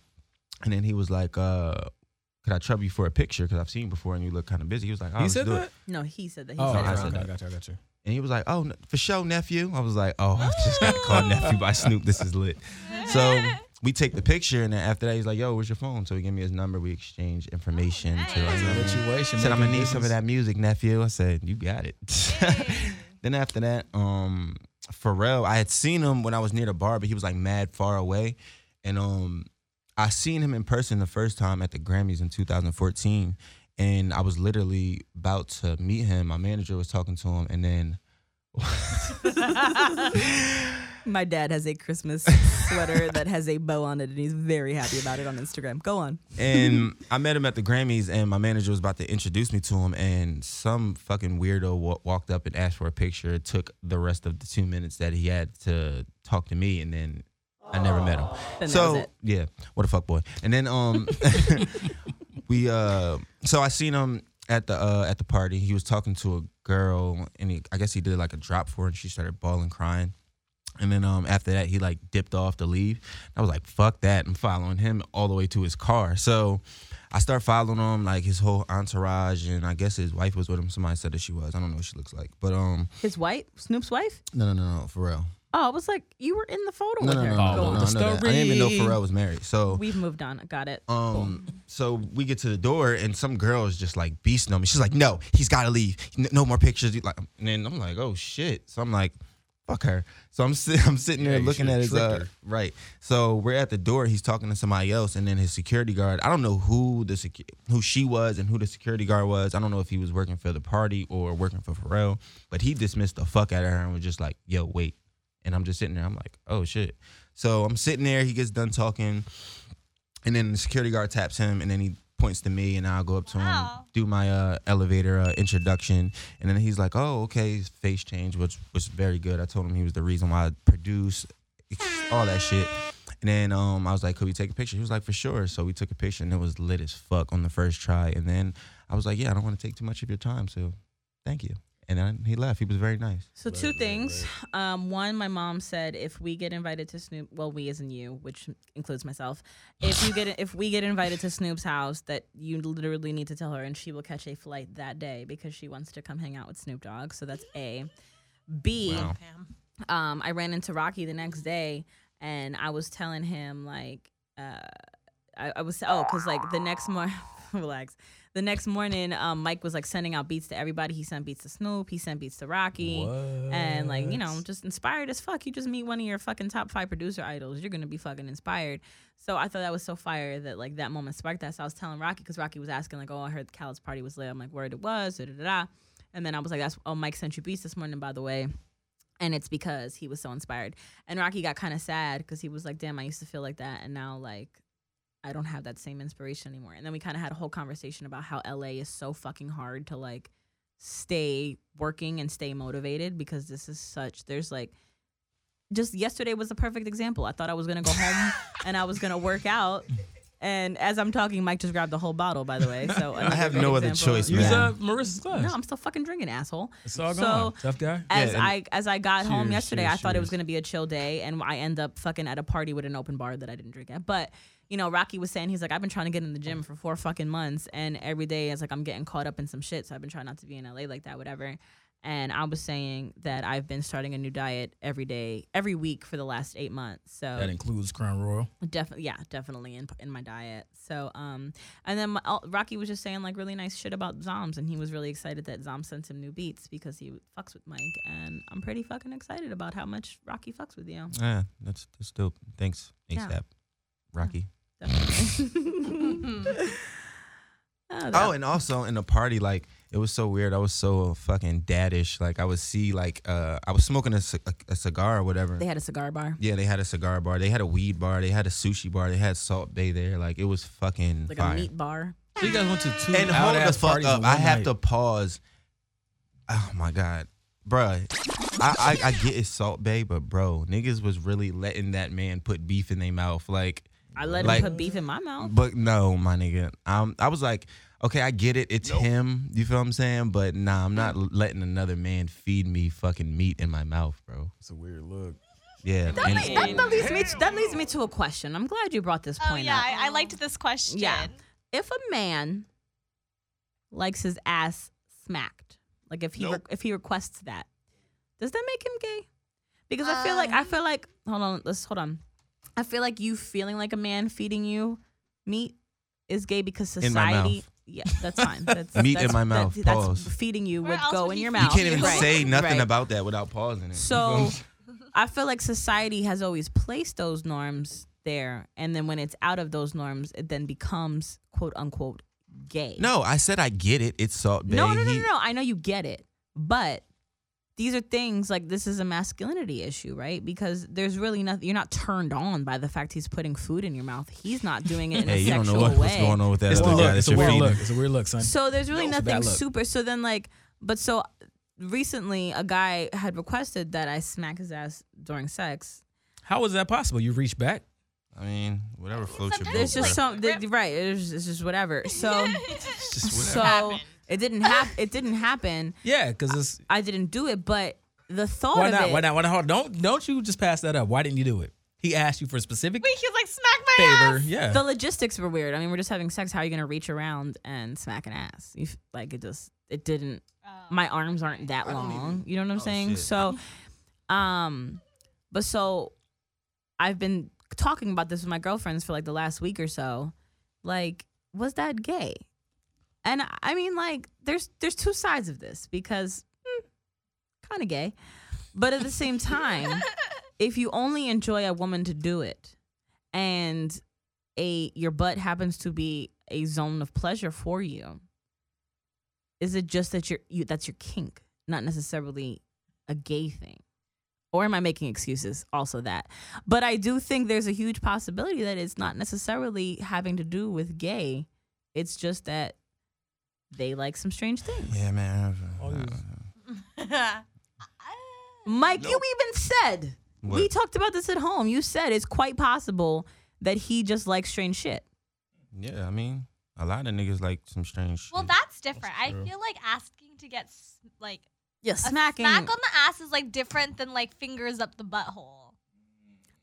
and then he was like, uh. Could I trouble you for a picture? Because I've seen you before and you look kind of busy. He was like, oh, He said do it. that. No, he said that. He Oh, said okay, I said okay, that. I got you. I got you. And he was like, "Oh, for sure, nephew." I was like, "Oh, I just got called nephew by Snoop. This is lit." So we take the picture, and then after that, he's like, "Yo, where's your phone?" So he gave me his number. We exchanged information. To, like, you Situation. said, "I'm gonna need some of that music, nephew." I said, "You got it." then after that, um, Pharrell, I had seen him when I was near the bar, but he was like mad far away, and um, I seen him in person the first time at the Grammys in 2014, and I was literally about to meet him. My manager was talking to him, and then. My dad has a Christmas sweater that has a bow on it, and he's very happy about it on Instagram. Go on. and I met him at the Grammys, and my manager was about to introduce me to him, and some fucking weirdo wa- walked up and asked for a picture. It took the rest of the two minutes that he had to talk to me, and then I never met him. Then so it. yeah, what a fuck boy. And then um, we uh, so I seen him at the uh at the party. He was talking to a girl, and he, I guess he did like a drop for her, and she started bawling, crying. And then um, after that, he like dipped off to leave. I was like, "Fuck that!" I'm following him all the way to his car. So I start following him, like his whole entourage, and I guess his wife was with him. Somebody said that she was. I don't know what she looks like, but um, His wife, Snoop's wife. no, no, no, no, for real. Oh, I was like, you were in the photo No, with no, her. no, Go no, no, on. no, I. Didn't even know. Pharrell was married. So We've moved on. Got it. Um, so we get to the door and some girl is just like beasting on me. She's like, "No, he's got to leave. No more pictures." Like, and then I'm like, "Oh shit!" So I'm like, "Fuck her." So I'm sit- I'm sitting there you looking at his uh, right. So we're at the door. He's talking to somebody else, and then his security guard. I don't know who the secu- who she was and who the security guard was. I don't know if he was working for the party or working for Pharrell, but he dismissed the fuck out of her and was just like, "Yo, wait." And I'm just sitting there. I'm like, "Oh shit." So I'm sitting there. He gets done talking. And then the security guard taps him, and then he points to me, and I'll go up to him, do my uh, elevator uh, introduction, and then he's like, "Oh, okay." His face change, which was very good. I told him he was the reason why I produce all that shit. And then um, I was like, could we take a picture? He was like, for sure. So we took a picture, and it was lit as fuck on the first try. And then I was like, yeah, I don't want to take too much of your time, so thank you. And then he left. He was very nice. So two things. Um, one, my mom said if we get invited to Snoop, well, we isn't you, which includes myself, if you get if we get invited to Snoop's house, that you literally need to tell her, and she will catch a flight that day because she wants to come hang out with Snoop Dogg. So that's a. B. Wow. Um, I ran into Rocky the next day, and I was telling him like, uh, I, I was oh, cause like the next morning, relax. The next morning, um, Mike was like sending out beats to everybody. He sent beats to Snoop. He sent beats to Rocky. And like, you know, just inspired as fuck. You just meet one of your fucking top five producer idols. You're gonna be fucking inspired. So I thought that was so fire that like that moment sparked that. So I was telling Rocky because Rocky was asking like, oh, I heard Khaled's party was lit. I'm like, word it was. Da, da, da. And then I was like, that's oh, Mike sent you beats this morning, by the way. And it's because he was so inspired. And Rocky got kind of sad because he was like, damn, I used to feel like that, and now like I don't have that same inspiration anymore. And then we kind of had a whole conversation about how LA is so fucking hard to like stay working and stay motivated because this is such there's like just yesterday was a perfect example. I thought I was gonna go home and I was gonna work out. And as I'm talking, Mike just grabbed the whole bottle, by the way. So I have no great other example. choice, Use man. uh, Marissa's glass. No, I'm still fucking drinking, asshole. it's all so- gone. Tough guy. As Yeah, and- I as I got home Cheers, yesterday, cheers, I thought it was cheers. gonna be a chill day, and I end up fucking at a party with an open bar that I didn't drink at. But you know, Rocky was saying he's like, I've been trying to get in the gym for four fucking months, and every day it's like I'm getting caught up in some shit. So I've been trying not to be in LA like that, whatever. And I was saying that I've been starting a new diet every day, every week for the last eight months. So That includes Crown Royal. Definitely, yeah, definitely in in my diet. So, um, and then my, uh, Rocky was just saying like really nice shit about Zoms, and he was really excited that Zom sent him new beats because he fucks with Mike, and I'm pretty fucking excited about how much Rocky fucks with you. Yeah, that's that's dope. Thanks, Yeah. ASAP. Rocky. Definitely. oh, Oh, and also in the party, like it was so weird. I was so fucking daddish. Like I would see, like uh, I was smoking a, ci- a, a cigar or whatever. they had a cigar bar, yeah, they had a cigar bar. They had a weed bar. They had a sushi bar. They had Salt Bae there. Like it was fucking like fire. a meat bar. So you guys went to two and hold the fuck up. I have night. to pause. Oh my god, bruh. I, I I get it's Salt Bae, but bro, niggas was really letting that man put beef in their mouth. Like I let Like- him put beef in my mouth. But no, my nigga. Um, I was like, okay, I get it. It's him. You feel what I'm saying? But nah, I'm not letting another man feed me fucking meat in my mouth, bro. It's a weird look. Yeah. That, and- that, that leads me to, that leads me to a question. I'm glad you brought this Oh point yeah, up. I, I liked this question. Yeah. If a man likes his ass smacked, like if he re- if he requests that, does that make him gay? Because I feel like I Um, feel like hold on, let's hold on. I feel like you feeling like a man feeding you meat is gay because In my society. mouth. Yeah, that's fine. That's, Meat in my mouth, That's, that's feeding you Where would go in your mouth. you can't even Right. say nothing Right. about that without pausing it. So? I feel like society has always placed those norms there, and then when it's out of those norms, it then becomes quote unquote gay. no, I said I get it. It's Salt Bae. no, no, no, no, no. I know you get it, but these are things like this is a masculinity issue, right? Because there's really nothing. You're not turned on by the fact he's putting food in your mouth. He's not doing it in Hey, a you don't sexual know what, way. what's going on with that It's, other the guy look. that it's a weird feeding. look. It's a weird look, son. So there's really It's a bad nothing super. So then like, but so uh, recently a guy had requested that I smack his ass during sex. How is that possible? You reach back. I mean, whatever floats your boat. There's just some right. It's, it's just whatever. So It's just so whatever. It didn't happen. It didn't happen. Yeah, because it's I didn't do it, but the thought why of not? it. Why not? Why not? Hold- Don't don't you just pass that up? Why didn't you do it? He asked you for a specific Wait, he was like, smack my favor. ass. Yeah. The logistics were weird. I mean, we're just having sex. How are you gonna reach around and smack an ass? You f- like it just it didn't. Oh. My arms aren't that I long. even- You know what I'm Oh, saying? shit. So, um, but so I've been talking about this with my girlfriends for like the last week or so. Like, was that gay? And I mean, like, there's there's two sides of this because hmm, kind of gay, but at the same time, if you only enjoy a woman to do it, and a your butt happens to be a zone of pleasure for you, is it just that you're you that's your kink, not necessarily a gay thing? Or am I making excuses? Also that. But I do think there's a huge possibility that it's not necessarily having to do with gay. It's just that they like some strange things. Yeah, man. Oh, uh, you- Mike, you even said We talked about this at home. You said it's quite possible that he just likes strange shit. Yeah, I mean, a lot of niggas like some strange shit. Well, that's different. I feel like asking to get like Yeah, a smacking. smack on the ass is like different than like fingers up the butthole.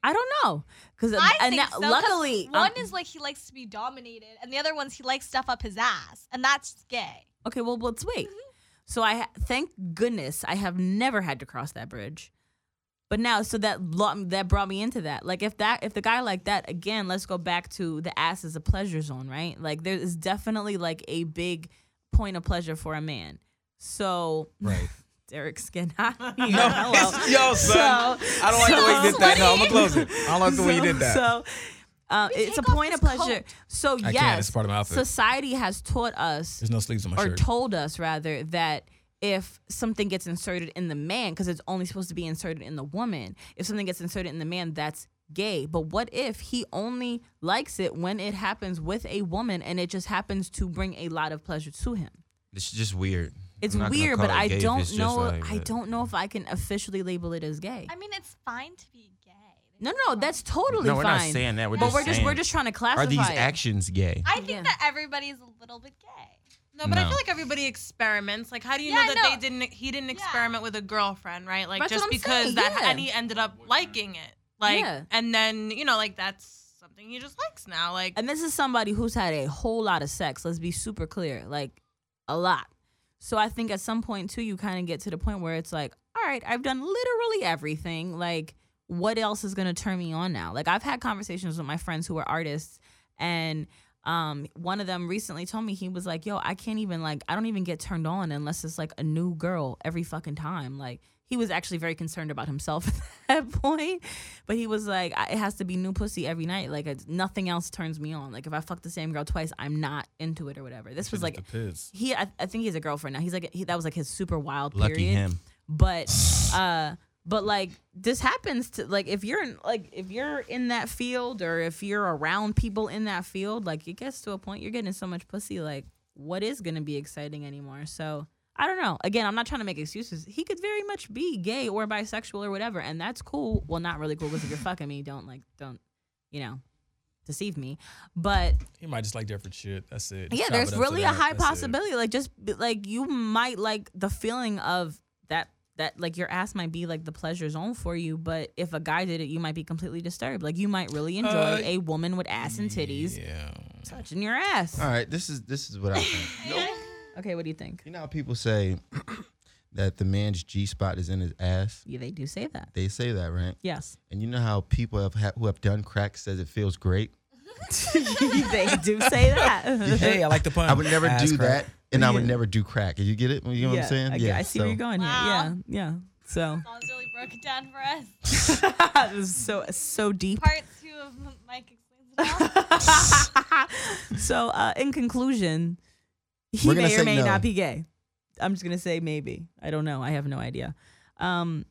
I don't know, because I and think now- so, 'cause luckily, one um, is like he likes to be dominated, and the other one's he likes stuff up his ass, and that's gay. okay. Well, let's wait. Mm-hmm. So I thank goodness I have never had to cross that bridge. But now, so that that brought me into that. Like, if that if the guy like that again, let's go back to the ass is a pleasure zone, right? Like, there is definitely like a big point of pleasure for a man. So Right. Derek's skin hot. No, it's- yo, son. I don't like the way you did that. No, I'm gonna close it. I don't like the way you did that. So, uh, it's a point of pleasure. coat. So can't. yes, It's part of my outfit. society has taught us There's no sleeves on my or shirt. told us rather that if something gets inserted in the man because it's only supposed to be inserted in the woman if something gets inserted in the man that's gay but what if he only likes it when it happens with a woman and it just happens to bring a lot of pleasure to him It's just weird. It's I'm not gonna weird call but it i gay don't know like i don't know if i can officially label it as gay I mean, it's fine to be gay. no no that's totally No, we're not fine saying that. We're but just we're just saying, we're just trying to classify Are these actions gay? I think Yeah. that everybody's a little bit gay. No, but I feel like everybody experiments. Like, how do you Yeah, know that no. they didn't? He didn't Yeah. experiment with a girlfriend, right? Like, That's just because saying, that, yeah. and he ended up liking it. Like, Yeah. and then you know, like that's something he just likes now. Like, And this is somebody who's had a whole lot of sex. Let's be super clear, like a lot. So I think at some point too, you kind of get to the point where it's like, all right, I've done literally everything. Like, what else is gonna turn me on now? Like, I've had conversations with my friends who are artists, and um, one of them recently told me he was like, "Yo, I can't even like, I don't even get turned on unless it's like a new girl every fucking time." Like, he was actually very concerned about himself at that point, but he was like, "It has to be new pussy every night. Like, it's, nothing else turns me on. Like, if I fuck the same girl twice, I'm not into it or whatever." This was like he I, I think he's a girlfriend now. He's like he, that was like his super wild Lucky period. him. But uh but like this happens to like if you're in like if you're in that field or if you're around people in that field, like it gets to a point you're getting so much pussy like what is going to be exciting anymore. So I don't know. Again, I'm not trying to make excuses. He could very much be gay or bisexual or whatever, and that's cool. Well, not really cool because if you're fucking me, don't like, don't, you know, deceive me. But He might just like different shit. That's it. Just yeah, chop there's it really a high That's it. possibility. Like just like you might like the feeling of that that like your ass might be like the pleasure zone for you, but if a guy did it, you might be completely disturbed. Like you might really enjoy Uh, a woman with ass and titties Yeah. touching your ass. All right, this is this is what I think. Okay, what do you think? You know how people say that the man's G spot is in his ass. Yeah, they do say that. They say that, right? Yes, And you know how people have ha- who have done crack says it feels great. they do say that. Hey, I like the pun. I would never Ass do crack. that, and I would never do crack. You get it? You know what I'm saying? I, yeah. I see so, where you're going here. Yeah, yeah. So Al's really broke it down for us. it was so so deep. Part two of Mike explains it all. so uh, in conclusion, he may or may no. not be gay. I'm just gonna say maybe. I don't know. I have no idea. Um,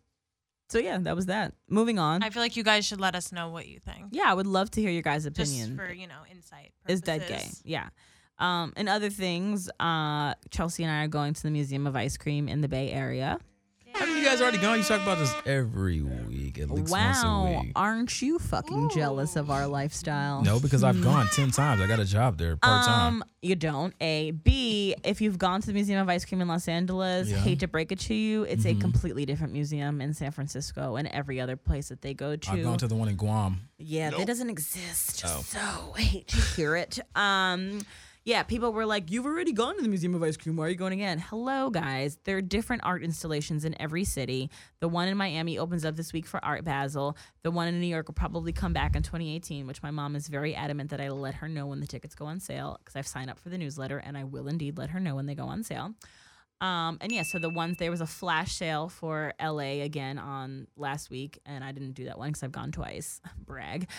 so yeah, that was that. Moving on. I feel like you guys should let us know what you think. yeah, I would love to hear your guys' Just opinion. for you know insight. Is dead gay? Yeah. Um, and other things, uh, Chelsea and I are going to the Museum of Ice Cream in the Bay Area. Haven't you guys already gone? You talk about this every week, at least once a Wow, week. aren't you fucking jealous of our lifestyle? No, because I've gone ten times. I got a job there part time. Um, you don't. A B. If you've gone to the Museum of Ice Cream in Los Angeles, Yeah. Mm-hmm. hate to break it to you, it's a completely different museum in San Francisco and every other place that they go to. I've gone to the one in Guam. yeah, that doesn't exist. Oh. Just so hate to hear it. Um. Yeah, people were like, "You've already gone to the Museum of Ice Cream. Why are you going again?" Hello, guys. There are different art installations in every city. The one in Miami opens up this week for Art Basel. The one in New York will probably come back in 2018, which my mom is very adamant that I let her know when the tickets go on sale because I've signed up for the newsletter and I will indeed let her know when they go on sale. Um, and yeah, so the ones there was a flash sale for LA again on last week, and I didn't do that one because I've gone twice. Brag.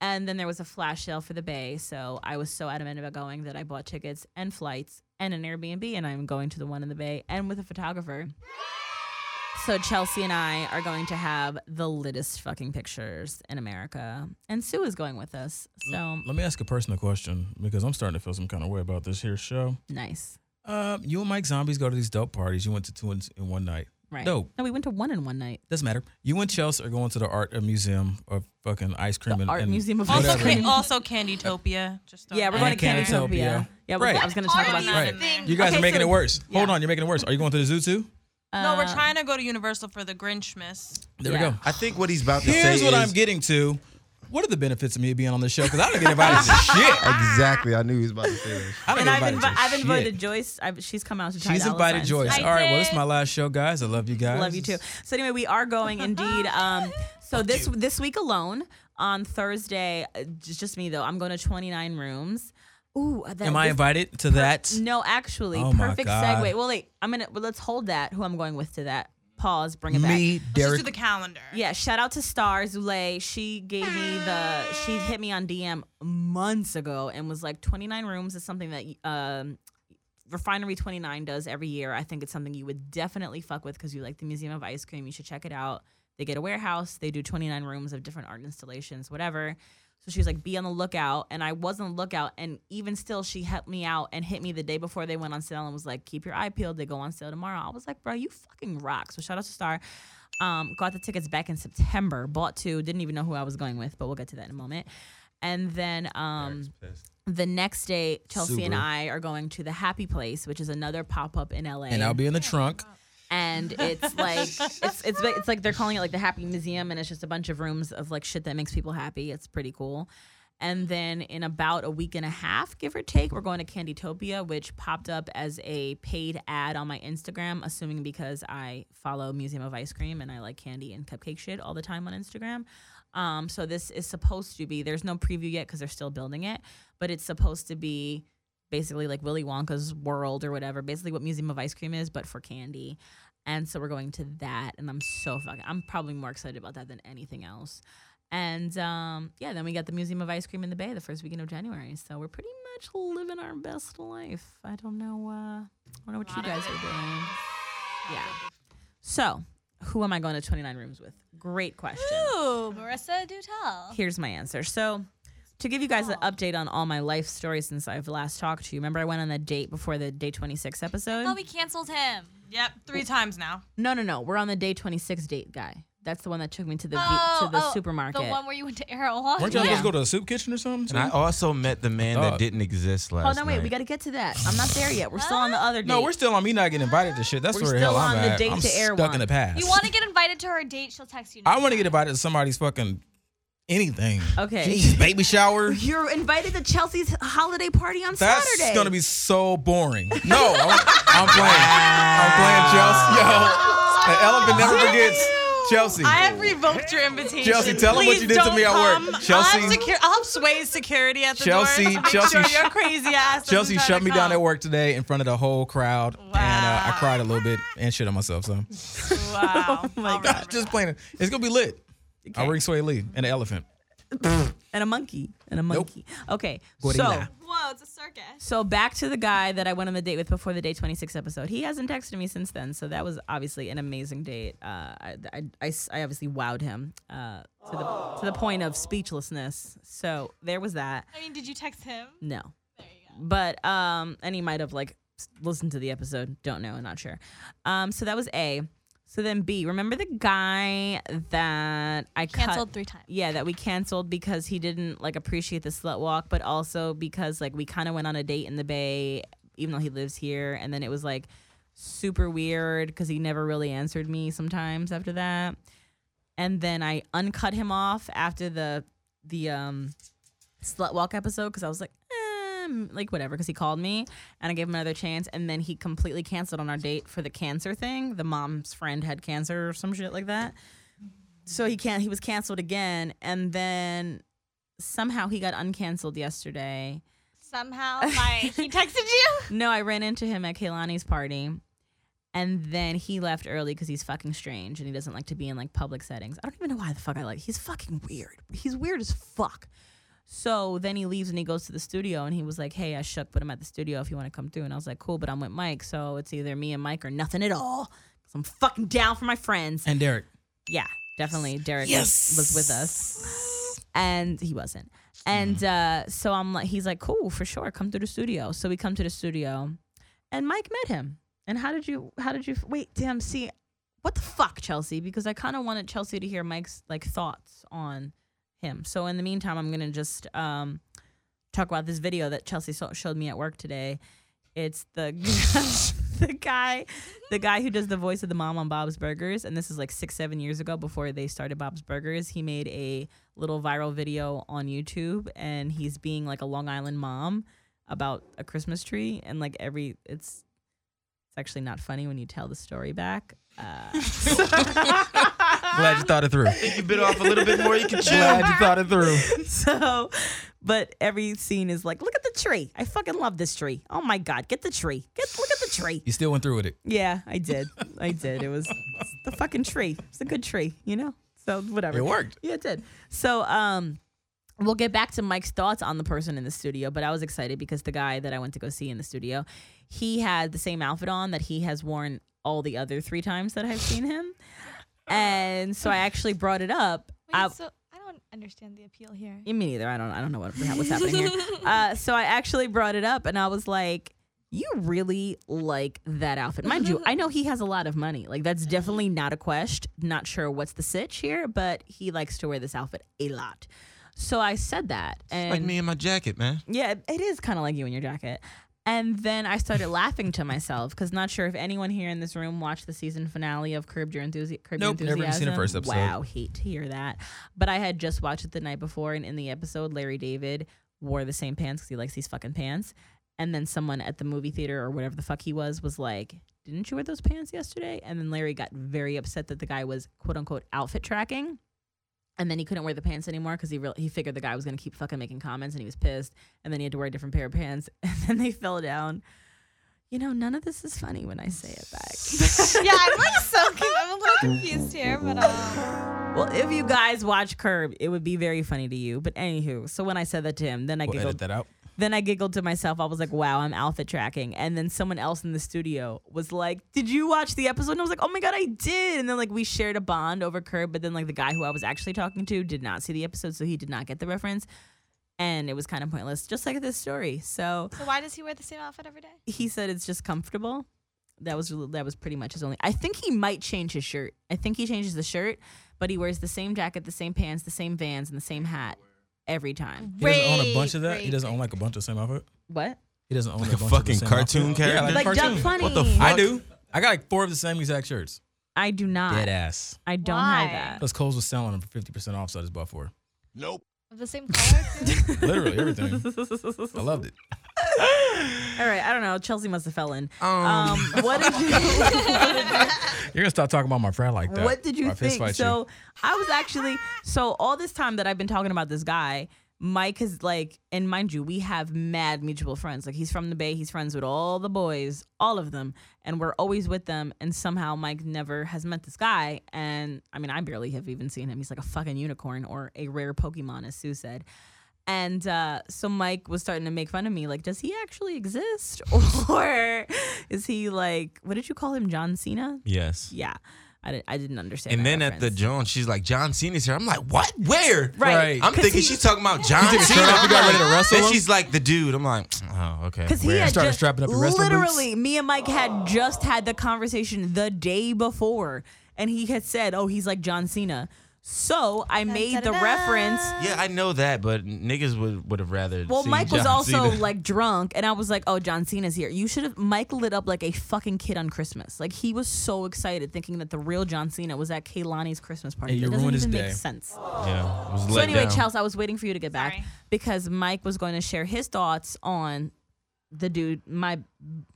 And then there was a flash sale for the Bay, so I was so adamant about going that I bought tickets and flights and an Airbnb, and I'm going to the one in the Bay and with a photographer. So Chelsea and I are going to have the littest fucking pictures in America, and Sue is going with us. So Let me ask a personal question because I'm starting to feel some kind of way about this here show. nice. Uh, you and Mike Zombies go to these dope parties. You went to two in, in one night. Right. Dope. No, we went to one in one night. Doesn't matter. You and Chelsea are going to the art museum of fucking ice cream and Art and Museum of Also, Ice. Cream. can, also Candytopia. Just Yeah, we're going to that in there. Candytopia. Candytopia. Yeah, Right. I was going to talk about that. in there. You guys Okay, are making so- it worse. Hold on, you're making it worse. Are you going to the zoo too? No, we're Uh, trying to go to Universal for the Grinchmas. There Yeah. we go. I think what he's about to Here's say Here's what is I'm getting to. What are the benefits of me being on the show? Because I don't get invited to shit. exactly. I knew he was about to say this. I don't And get I've, invited invi- to I've shit. Joyce. I've, she's come out to try She's the invited Joyce. I All right, well, this is my last show, guys. I love you guys. I love you too. So anyway, we are going indeed. Um, so this this week alone on Thursday, uh, just just me though. I'm going to 29 rooms. Ooh, that, Am I invited to that? No, actually, Oh perfect segue. Well, wait, I'm gonna. Well, let's hold that. Who I'm going with to that. Pause. Bring it back. Me, Let's just do the calendar. Yeah, shout out to Star Zule. She gave me the she hit me on DM months ago and was like 29 rooms is something that um Refinery 29 does every year. I think it's something you would definitely fuck with because you like the Museum of Ice Cream. You should check it out. They get a warehouse. They do 29 rooms of different art installations, whatever. So she was like, be on the lookout. And I was on the lookout. And even still, she helped me out and hit me the day before they went on sale and was like, keep your eye peeled. They go on sale tomorrow. I was like, bro, you fucking rock. So shout out to Star. Um, got the tickets back in September. Bought two. Didn't even know who I was going with, but we'll get to that in a moment. And then um, the next day, Chelsea and I are going to the Happy Place, which is another pop up in LA and I'll be in the trunk. And it's like it's it's it's like they're calling it like the happy museum and it's just a bunch of rooms of like shit that makes people happy. It's pretty cool. And then in about a week and a half give or take we're going to candytopia which popped up as a paid ad on my instagram assuming because i follow museum of ice cream and i like candy and cupcake shit all the time on instagram. Um, so this is supposed to be there's no preview yet because they're still building it but it's supposed to be basically like Willy Wonka's world or whatever, basically what Museum of Ice Cream is, but for candy. And so we're going to that, and I'm so fucking. I'm probably more excited about that than anything else. And um, yeah, then we got the Museum of Ice Cream in the Bay the first weekend of January. So we're pretty much living our best life. I don't know. Uh, I don't know what you guys are doing. Yeah. So who am I going to 29 rooms with? Great question. Ooh, Marissa, do tell. Here's my answer. So, to give you guys an update on all my life stories since I've last talked to you, remember I went on that date before the day 26 episode? Oh, we canceled him. Yep, three times now. no, no, no. We're on the day 26 date guy. That's the one that took me to the v- Oh, to the oh, supermarket. The one where you went to Erewhon. Weren't y'all Yeah. supposed to go to a soup kitchen or something? And I also met the man that didn't exist last Hold on, wait. night. We got to get to that. I'm not there yet. We're still on the other date. no, we're still on me not getting invited to shit. That's We're where the hell still I'm on the at. date I'm to air stuck one. in the past. You want to get invited to her date? She'll text you. I want to get invited to somebody's fucking anything. Okay. Jeez, baby shower. You're invited to Chelsea's holiday party on That's Saturday. That's gonna be so boring. No, I'm, I'm playing. I'm playing Chelsea. Yo, the elephant never forgets. Chelsea. I have revoked your invitation. Chelsea, tell them what you did to me don't at work. Chelsea- I'll have, secu- I'll have Swae's security at the Chelsea- door. to make Chelsea sure sh- your crazy ass. Chelsea shut to me down at work today in front of the whole crowd, and uh, I cried a little bit and shit on myself. So Wow. oh my God. just playing. It's gonna be lit. I'll bring Swae Lee and an elephant. and a monkey. And a monkey. Okay. So. Whoa, it's a circus. So back to the guy that I went on the date with before the day 26 episode. He hasn't texted me since then, so that was obviously an amazing date. Uh, I, I, I, I obviously wowed him uh, to the to the point of speechlessness. So there was that. I mean, did you text him? No, but um, and he might have like s- listened to the episode. Don't know, I'm not sure. Um, so that was A. So then B. Remember the guy that I cut- Canceled three times. yeah, that we canceled because he didn't like appreciate the slut walk, but also because like we kind of went on a date in the Bay, even though he lives here, and then it was like super weird because he never really answered me sometimes after that, and then I uncut him off after the the um slut walk episode because I was like. Eh, like whatever because he called me and I gave him another chance and then he completely canceled on our date for the cancer thing. The mom's friend had cancer or some shit like that. So he can't he was canceled again and then somehow he got uncanceled yesterday. Somehow, my he texted you. no i ran into him at Kehlani's party and then he left early because he's fucking strange and he doesn't like to be in like public settings. I don't even know why the fuck i like he's fucking weird. He's weird as fuck so then he leaves and he goes to the studio and he was like hey i shook but i'm at the studio if you want to come through and i was like cool but i'm with mike so it's either me and mike or nothing at all. 'Cause i'm fucking down for my friends And Derek. yeah, definitely. Derek was, was with us, and he wasn't. And uh, so I'm like, he's like, cool, for sure, come to the studio. So we come to the studio, and Mike met him. And how did you? How did you? Wait, damn. See, what the fuck, Chelsea? Because I kind of wanted Chelsea to hear Mike's like thoughts on him. So in the meantime, I'm gonna just um, talk about this video that Chelsea so- showed me at work today. It's the the guy, the guy who does the voice of the mom on Bob's Burgers, and this is like six, seven years ago before they started Bob's Burgers. He made a little viral video on YouTube, and he's being like a Long Island mom about a Christmas tree, and like every it's it's actually not funny when you tell the story back. Uh, Glad you thought it through. I think you bit off a little bit more, you can chew. Glad you thought it through. so, but every scene is like, look at the tree. I fucking love this tree. Oh my god, get the tree. Get look at the tree. You still went through with it. Yeah, I did. I did. It was the fucking tree. It's a good tree, you know. So whatever. It worked. Yeah, it did. So um, we'll get back to Mike's thoughts on the person in the studio, but I was excited because the guy that I went to go see in the studio, he had the same outfit on that he has worn all the other three times that I've seen him, and so I actually brought it up. Wait, I- so I don't understand the appeal here. yeah, me neither. I don't. I don't know what, what's happening here. Uh, so I actually brought it up, and I was like, "You really like that outfit, mind you. I know he has a lot of money. Like that's definitely not a quest. Not sure what's the sitch here, but he likes to wear this outfit a lot. So I said that, and Like me and my jacket, man. yeah, it- it is kind of like you in your jacket. And then I started laughing to myself because not sure if anyone here in this room watched the season finale of Curb Your, Enthusi- Curb Your Nope, never Enthusiasm. seen the first episode. Wow, hate to hear that. But I had just watched it the night before, and in the episode, Larry David wore the same pants because he likes these fucking pants. And then someone at the movie theater or whatever the fuck he was was like, "Didn't you wear those pants yesterday?" And then Larry got very upset that the guy was quote unquote outfit tracking. And then he couldn't wear the pants anymore because he re- he figured the guy was gonna keep fucking making comments, and he was pissed. And then he had to wear a different pair of pants, and then they fell down. You know, none of this is funny when I say it back. yeah, I'm like so con- I'm a little confused here, but um, well, if you guys watch Curb, it would be very funny to you. But anywho, so when I said that to him, then I We'll giggled. edit that out. Then I giggled to myself. I was like, wow, I'm outfit tracking. And then someone else in the studio was like, did you watch the episode? And I was like, oh my God, I did. And then like we shared a bond over Curb. But then like the guy who I was actually talking to did not see the episode. So he did not get the reference. And it was kind of pointless, just like this story. So so why does he wear the same outfit every day? he said it's just comfortable. That was that was pretty much his only. I think he might change his shirt. I think he changes the shirt, but he wears the same jacket, the same pants, the same Vans, and the same hat every time. He doesn't own a bunch of that. He doesn't own like a bunch of the same outfit. What? He doesn't own Like a, a bunch of the fucking same cartoon outfit. Yeah, character? like, Like cartoon. Doug Funnie. What the fuck? I do. I got like four of the same exact shirts. I do not. Dead ass. I don't Why? have that. Plus, Kohl's was selling them for fifty percent off, so I just bought four. Nope. Of the same color too? Literally everything. I loved it. All right, I don't know. Chelsea must have fell in. Um, Um, what did you? You're gonna stop talking about my friend like that. what did you or I fist think? fight So I was actually so all this time that I've been talking about this guy, Mike is like, and mind you, we have mad mutual friends. Like he's from the Bay, he's friends with all the boys, all of them, and we're always with them. And somehow Mike never has met this guy, and I mean, I barely have even seen him. He's like a fucking unicorn or a rare Pokemon, as Sue said. And uh, so Mike was starting to make fun of me, like, does he actually exist, or is he like, what did you call him, John Cena? yes. Yeah, I, did, I didn't understand. And that then at the reference. John, she's like, John Cena's here. I'm like, what? Where? right, Right. I'm 'Cause thinking he- she's talking about John took Cena. shirt off, got ready to wrestle Then him? she's like, the dude. I'm like, oh, okay. Because he had Started just, strapping up your wrestling boots? literally, me and Mike had just had the conversation the day before, and he had said, "Oh, he's like John Cena." So I made the da-da-da. reference. Yeah, I know that, but niggas would would have rather. Well, seen Mike was John also Cena. like drunk, and I was like, "Oh, John Cena's here." You should have. Mike lit up like a fucking kid on Christmas. Like he was so excited, thinking that the real John Cena was at Kehlani's Christmas party. Hey, you That doesn't ruined his even day. make sense. yeah, was So anyway, down. Chelsea, I was waiting for you to get back Sorry. because Mike was going to share his thoughts on the dude, my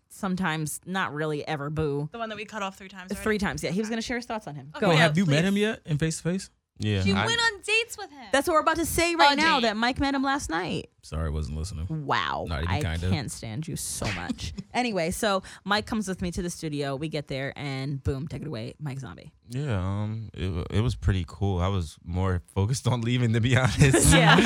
sometimes not really ever boo. The one that we cut off three times. already? Three times, yeah. He was going to share his thoughts on him. Go Well, ahead. have you met him yet in face to face? Yeah, You I- went on dates with him. That's what we're about to say right Oh, now. date. That Mike met him last night. Sorry, I wasn't listening. Wow, Not even I kinda. can't stand you so much. anyway, so Mike comes with me to the studio. We get there, and boom, take it away, Mike Zombie. yeah. Um, it, it was pretty cool. I was more focused on leaving, to be honest. Yeah,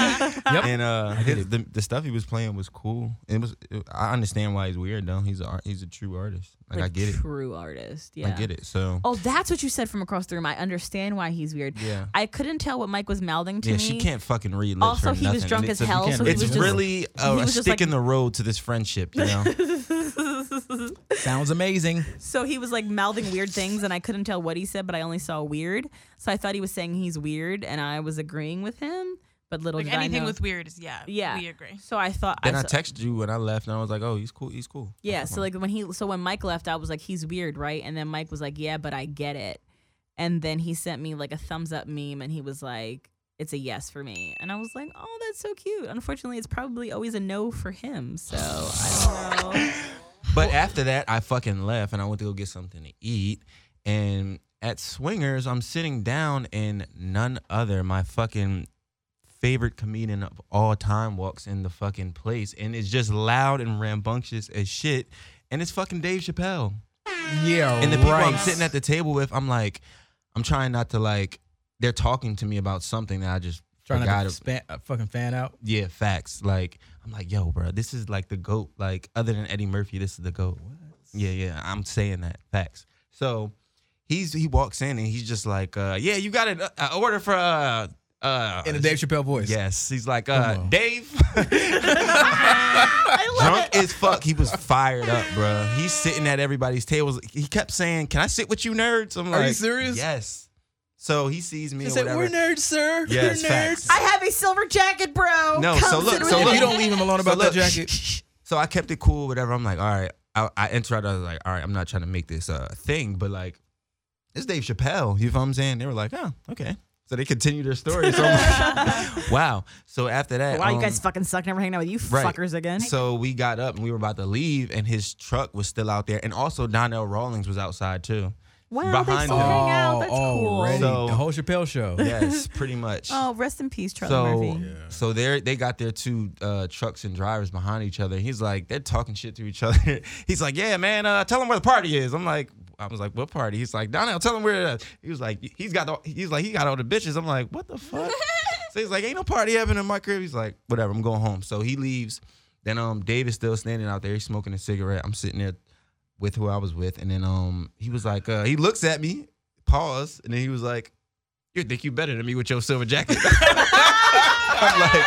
Yep. And uh, his, the, the stuff he was playing was cool. It was. It, I understand why he's weird though. He's a he's a true artist. Like, I get it. True artist. Yeah, I get it. So Oh, that's what you said from across the room. I understand why he's weird. yeah. I couldn't tell what Mike was mouthing to Yeah, me. she can't fucking read lips Also, for he was drunk And as it's hell, so It's just really he a, a was just stick like- in the road to this friendship, you know. Sounds amazing. So he was like mouthing weird things, and I couldn't tell what he said, but I only saw weird. So I thought he was saying he's weird, and I was agreeing with him. But little Like did I anything know- with weird is yeah. yeah, We agree. So I thought Then I saw- texted you when I left, and I was like, "Oh, he's cool. He's cool." Yeah, so like when he so when Mike left, I was like, he's weird, right? And then Mike was like, yeah, but I get it. And then he sent me like a thumbs up meme, and he was like, it's a yes for me. And I was like, oh, that's so cute. Unfortunately, it's probably always a no for him. So I don't know. But after that, I fucking left and I went to go get something to eat. And at Swingers, I'm sitting down and none other, my fucking favorite comedian of all time walks in the fucking place and it's just loud and rambunctious as shit. And it's fucking Dave Chappelle. Yeah, And the people I'm sitting at the table with, I'm like, I'm trying not to like, they're talking to me about something that I just Trying forgot. to span, uh, fucking fan out. Yeah, facts. Like I'm like, yo, bro, this is like the goat. Like other than Eddie Murphy, this is the goat. Yeah, yeah, I'm saying that. Facts. So he's he walks in and he's just like, uh, yeah, you got an uh, order for uh uh In a Dave Chappelle voice. Yes, he's like, uh. Dave. Drunk as fuck. He was fired up, bro. He's sitting at everybody's tables. He kept saying, "Can I sit with you, nerds?" I'm like, Are you serious? Yes. So he sees me. He said, "We're nerds, sir. Yes, We're facts. nerds." I have a silver jacket, bro. No, Come so look, so with look. You don't leave him alone about that jacket. So I kept it cool, whatever. I'm like, all right. I, I interrupted. I was like, all right. I'm not trying to make this a thing, but like, it's Dave Chappelle. You know what I'm saying? They were like, oh, okay. So they continue their story. So like, wow. So after that, Wow, you um, guys fucking suck. Never hanging out with you right. fuckers again. So we got up and we were about to leave, and his truck was still out there, and also Donnell Rawlings was outside too. wow, they behind still him. hang out. That's cool. already. So- the whole Chappelle show. Yes, pretty much. Oh, rest in peace, Charlie so Murphy. so they they got their two uh, trucks and drivers behind each other. He's like they're talking shit to each other. He's like, yeah, man, uh, tell him where the party is. I'm like, I was like, what party? He's like, Donnell, tell him where. The, he was like, he's got the, he's like he got all the bitches. I'm like, what the fuck? so he's like, ain't no party happening in my crib. He's like, whatever, I'm going home. So he leaves. Then um Dave is still standing out there. He's smoking a cigarette. I'm sitting there with who I was with, and then um he was like, uh, he looks at me, pause, and then he was like, you think you better than me with your silver jacket? I'm like,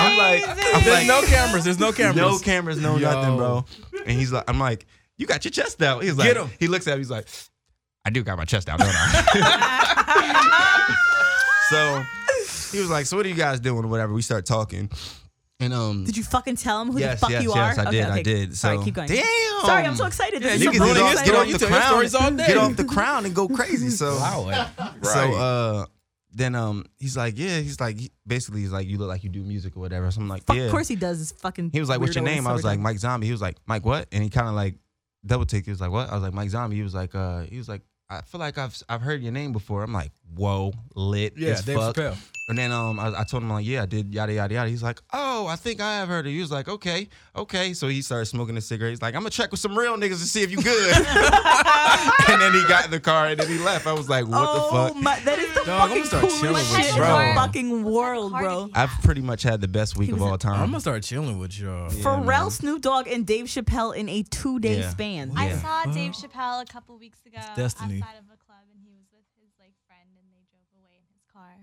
I'm like, I'm There's no cameras. There's no cameras. no cameras, no Yo. nothing, bro. And he's like, I'm like, you got your chest out. He's like, Get him. he looks at me, he's like, I do got my chest out, don't I? so he was like, so what are you guys doing or whatever? We start talking. And um Did you fucking tell him who yes, the fuck yes, you yes, are? I Okay, did, I okay. did. Sorry, so, keep going. Damn. Sorry, I'm so excited. Yeah, This you is can so do Get Get off you the crown. stories all day. Get off the crown and go crazy. So Wow. So uh then um he's like, yeah, he's like basically he's like, you look like you do music or whatever. So I'm like, Fuck, yeah. Of course he does. This fucking. He was like, "What's your name?" I was like, "Mike Zombie." He was like, "Mike what?" And he kind of like double take. He was like, "What?" I was like, "Mike Zombie." He was like, "Uh," he was like, "I feel like I've I've heard your name before." I'm like, "Whoa, lit Yeah, as Dave fuck." Chappelle. And then um, I, I told him like, "Yeah, I did." Yada yada yada. He's like, "Oh, I think I have heard of you. He's like, "Okay, okay." So he started smoking a cigarette. He's like, "I'm gonna check with some real niggas to see if you good." and then he got in the car and then he left. I was like, "What oh the fuck?" my, that is the Dog, fucking coolest shit in the fucking world, bro. I've pretty much had the best week of all time. I'm gonna start chilling with y'all. Pharrell, man. Snoop Dogg, and Dave Chappelle in a two-day Yeah. span. I Yeah. saw Dave Chappelle a couple weeks ago destiny. outside of a club, and he was with his like friend, and they drove away in his car.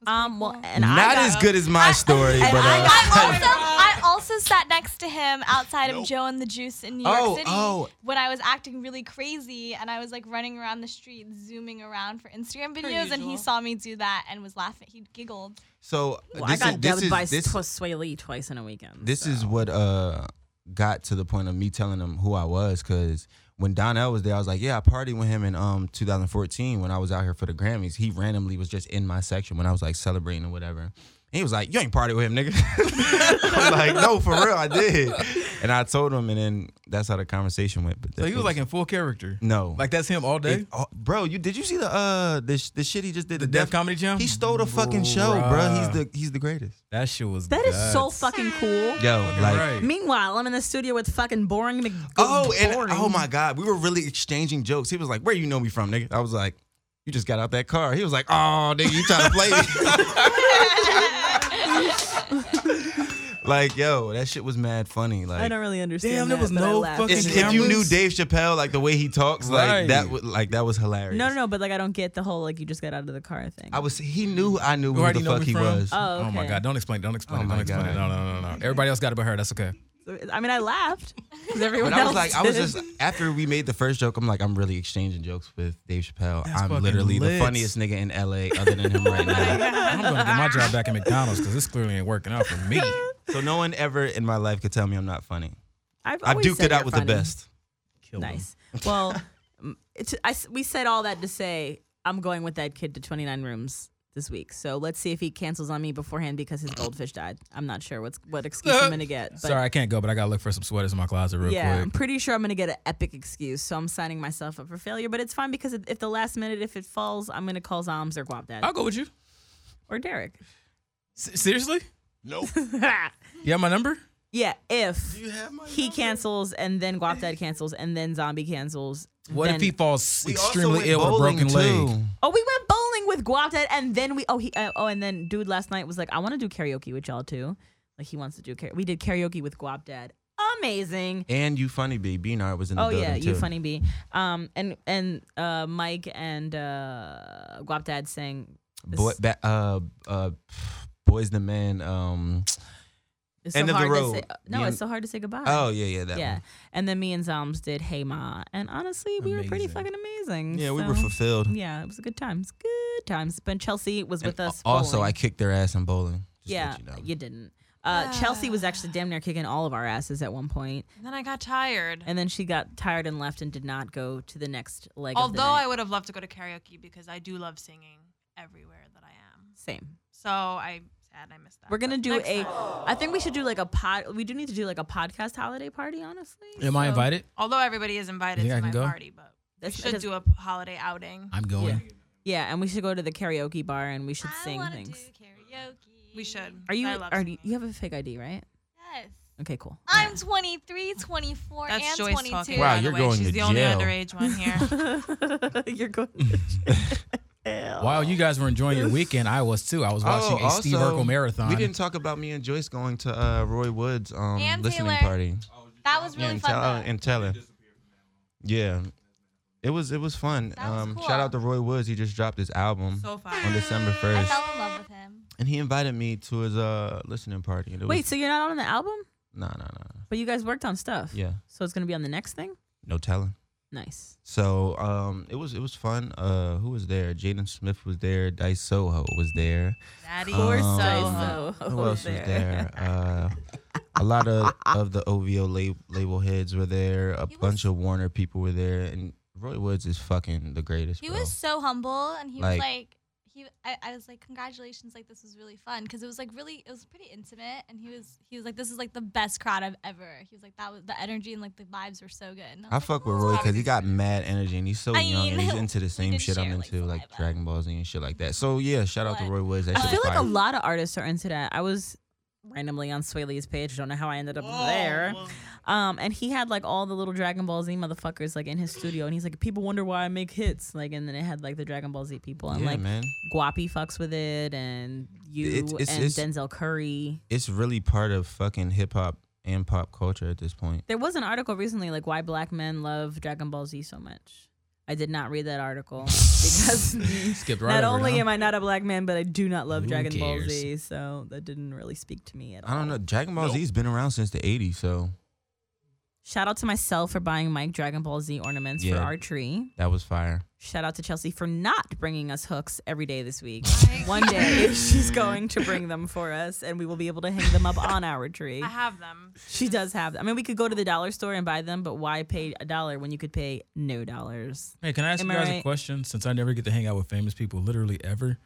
It was pretty Um, well, and Not got- as good as my story, and but I uh, I also, I also sat next to him outside of Joe and the Juice in New York Oh, City oh. when I was acting really crazy and I was like running around the street zooming around for Instagram videos and he saw me do that and was laughing. He giggled. so Well, this I got is this dubbed is by this, Swae Lee twice in a weekend. this so. is what uh got to the point of me telling him who I was because when Donnell was there, I was like, yeah, I partied with him in um 2014 when I was out here for the Grammys. He randomly was just in my section when I was like celebrating or whatever. And he was like, you ain't party with him, nigga. I'm like, no, for real, I did. And I told him, and then that's how the conversation went. But So he was like in full character. no, Like that's him all day. It- oh, bro, you did you see the uh the, the shit he just did? The Def Comedy Jam? He stole the fucking show, bro. He's the he's the greatest. That shit was. That is so fucking cool. Yo, like right. Meanwhile, I'm in the studio with fucking boring. Mc- Oh, and oh my God, we were really exchanging jokes. He was like, "Where you know me from, nigga?" I was like, "You just got out that car." He was like, "Oh, nigga, you trying to play me?" like, yo, that shit was mad funny. Like, I don't really understand. Damn, there was but no fucking if, if you knew Dave Chappelle, like the way he talks, like that, would like that was hilarious. No, no, no, but like I don't get the whole like you just got out of the car thing. I was. He knew I knew You who already the know fuck me he from? was. oh, okay. Oh my god! Don't explain. Don't explain. Oh it, my don't explain it. God. No, no, no, no. Everybody else got it but her. That's okay. So, I mean, I laughed because everyone But I else was like, I was did. just after we made the first joke, I'm like, I'm really exchanging jokes with Dave Chappelle. That's I'm fucking literally the lit. funniest nigga in LA, other than him right now. I'm gonna get my job back at McDonald's because this clearly ain't working out for me. So no one ever in my life could tell me I'm not funny. I've, I've always duked said it out you're with funny. the best. Killed him. Nice. Well, it's, I s we said all that to say I'm going with that kid to 29 rooms this week. So let's see if he cancels on me beforehand because his goldfish died. I'm not sure what's what excuse I'm gonna get. But Sorry, I can't go, but I gotta look for some sweaters in my closet real yeah, I'm pretty sure I'm gonna get an epic excuse. So I'm signing myself up for failure. But it's fine because if if the last minute if it falls, I'm gonna call Zoms or Guapdad I'll go with you. or Derek. S- seriously? Nope. You have my number? Yeah, if you have my he cancels and then Guapdad cancels and then Zombie cancels. What then- if he falls extremely ill with a bowling, broken leg? Oh, we went bowling with Guapdad, and then we oh he uh, oh and then dude last night was like, I want to do karaoke with y'all too. Like he wants to do karaoke. We did karaoke with Guapdad. Amazing. And you funny bee. Beanard was in the Oh building yeah, too. you funny bee. Um and and uh Mike and uh Guapdad sang this- Boy, ba- uh, uh, boys the man. Um, it's End so of the hard road. To say, no, The it's so hard to say goodbye. oh yeah, yeah, that yeah. one. And then me and Zoms did Hey Ma, and honestly, we were pretty fucking amazing. Yeah, we were fulfilled. Yeah, it was a good times. Good times. But Chelsea was with And us. Also, bowling. I kicked their ass in bowling. Just yeah, you know. you didn't. Uh, Chelsea was actually damn near kicking all of our asses at one point. point, And then I got tired. and then she got tired and left and did not go to the next leg. of the Although I would have loved to go to karaoke because I do love singing everywhere that I am. same. So I sad I missed that. We're gonna but do next a. time. I think we should do like a pod. We do need to do like a podcast holiday party. Honestly, Am I So invited? Although everybody is invited You think to I my can go? party, but we That's- should that's- do a holiday outing. I'm going. Yeah, and we should go to the karaoke bar and we should I sing wanna things. do karaoke. We should. Are you? I love Are you? singing. You have a fake ID, right? Yes. Okay, cool. I'm 23, 24, That's and Joyce 22. talking. Wow, by the you're way. going She's to the only jail. underage one here. You're going. While you guys were enjoying your weekend, I was too. I was watching Oh, a Steve also, Urkel marathon. We didn't talk about me and Joyce going to uh, Roy Woods' um, And listening Taylor. party. That was Yeah, really and, fun. Tell- though. and Teller. Yeah, it was it was fun. Was um, cool. Shout out to Roy Woods. He just dropped his album so on December first. I first, fell in love with him. and he invited me to his uh listening party. And it Wait, was, so you're not on the album, no, no, no, but you guys worked on stuff. yeah, So it's gonna be on the next thing. no telling. Nice. So um, it was it was fun. Uh, who was there? Jaden Smith was there. Dice Soho was there. Daddy Of course, Soho. Who else was there. there? Uh, a lot of of the OVO lab, label heads were there. A He bunch was- of Warner people were there, and Roy Woods is fucking the greatest. He bro. was so humble, and he Like- was like, he. I, I was like, congratulations, like this was really fun because it was like really, it was pretty intimate, and he was, he was like, this is like the best crowd I've ever. He was like, that was the energy and like the vibes were so good. And I was fuck with Roy because he got mad energy and he's so I young and he's into the same did shit I'm share, like, into, like. Dragon Ball Z and shit like that. So yeah, shout out to But- Roy Woods. That I feel like a lot of artists are into that. I was randomly on Swae Lee's page. Don't know how I ended up there. Um, and he had like all the little Dragon Ball Z motherfuckers like in his studio, and he's like, people wonder why I make hits. Like, and then it had like the Dragon Ball Z people, and Yeah, like man. Guapi fucks with it, and you It's- it's- and it's- Denzel Curry. It's really part of fucking hip hop and pop culture at this point. There was an article recently like why black men love Dragon Ball Z so much. I did not read that article because right not only huh? am I not a black man, but I do not love Who Dragon Ball? Z, so that didn't really speak to me at all. I don't know. Dragon Ball Z's been around since the '80s, so Shout out to myself for buying Mike Dragon Ball Z ornaments for Yeah. our tree. that was fire. Shout out to Chelsea for not bringing us hooks every day this week. One day she's going to bring them for us, and we will be able to hang them up on our tree. I have them. She does have. Them. I mean, we could go to the dollar store and buy them, but why pay a dollar when you could pay no dollars? Hey, can I ask Am you I guys a right? question? Since I never get to hang out with famous people, literally ever,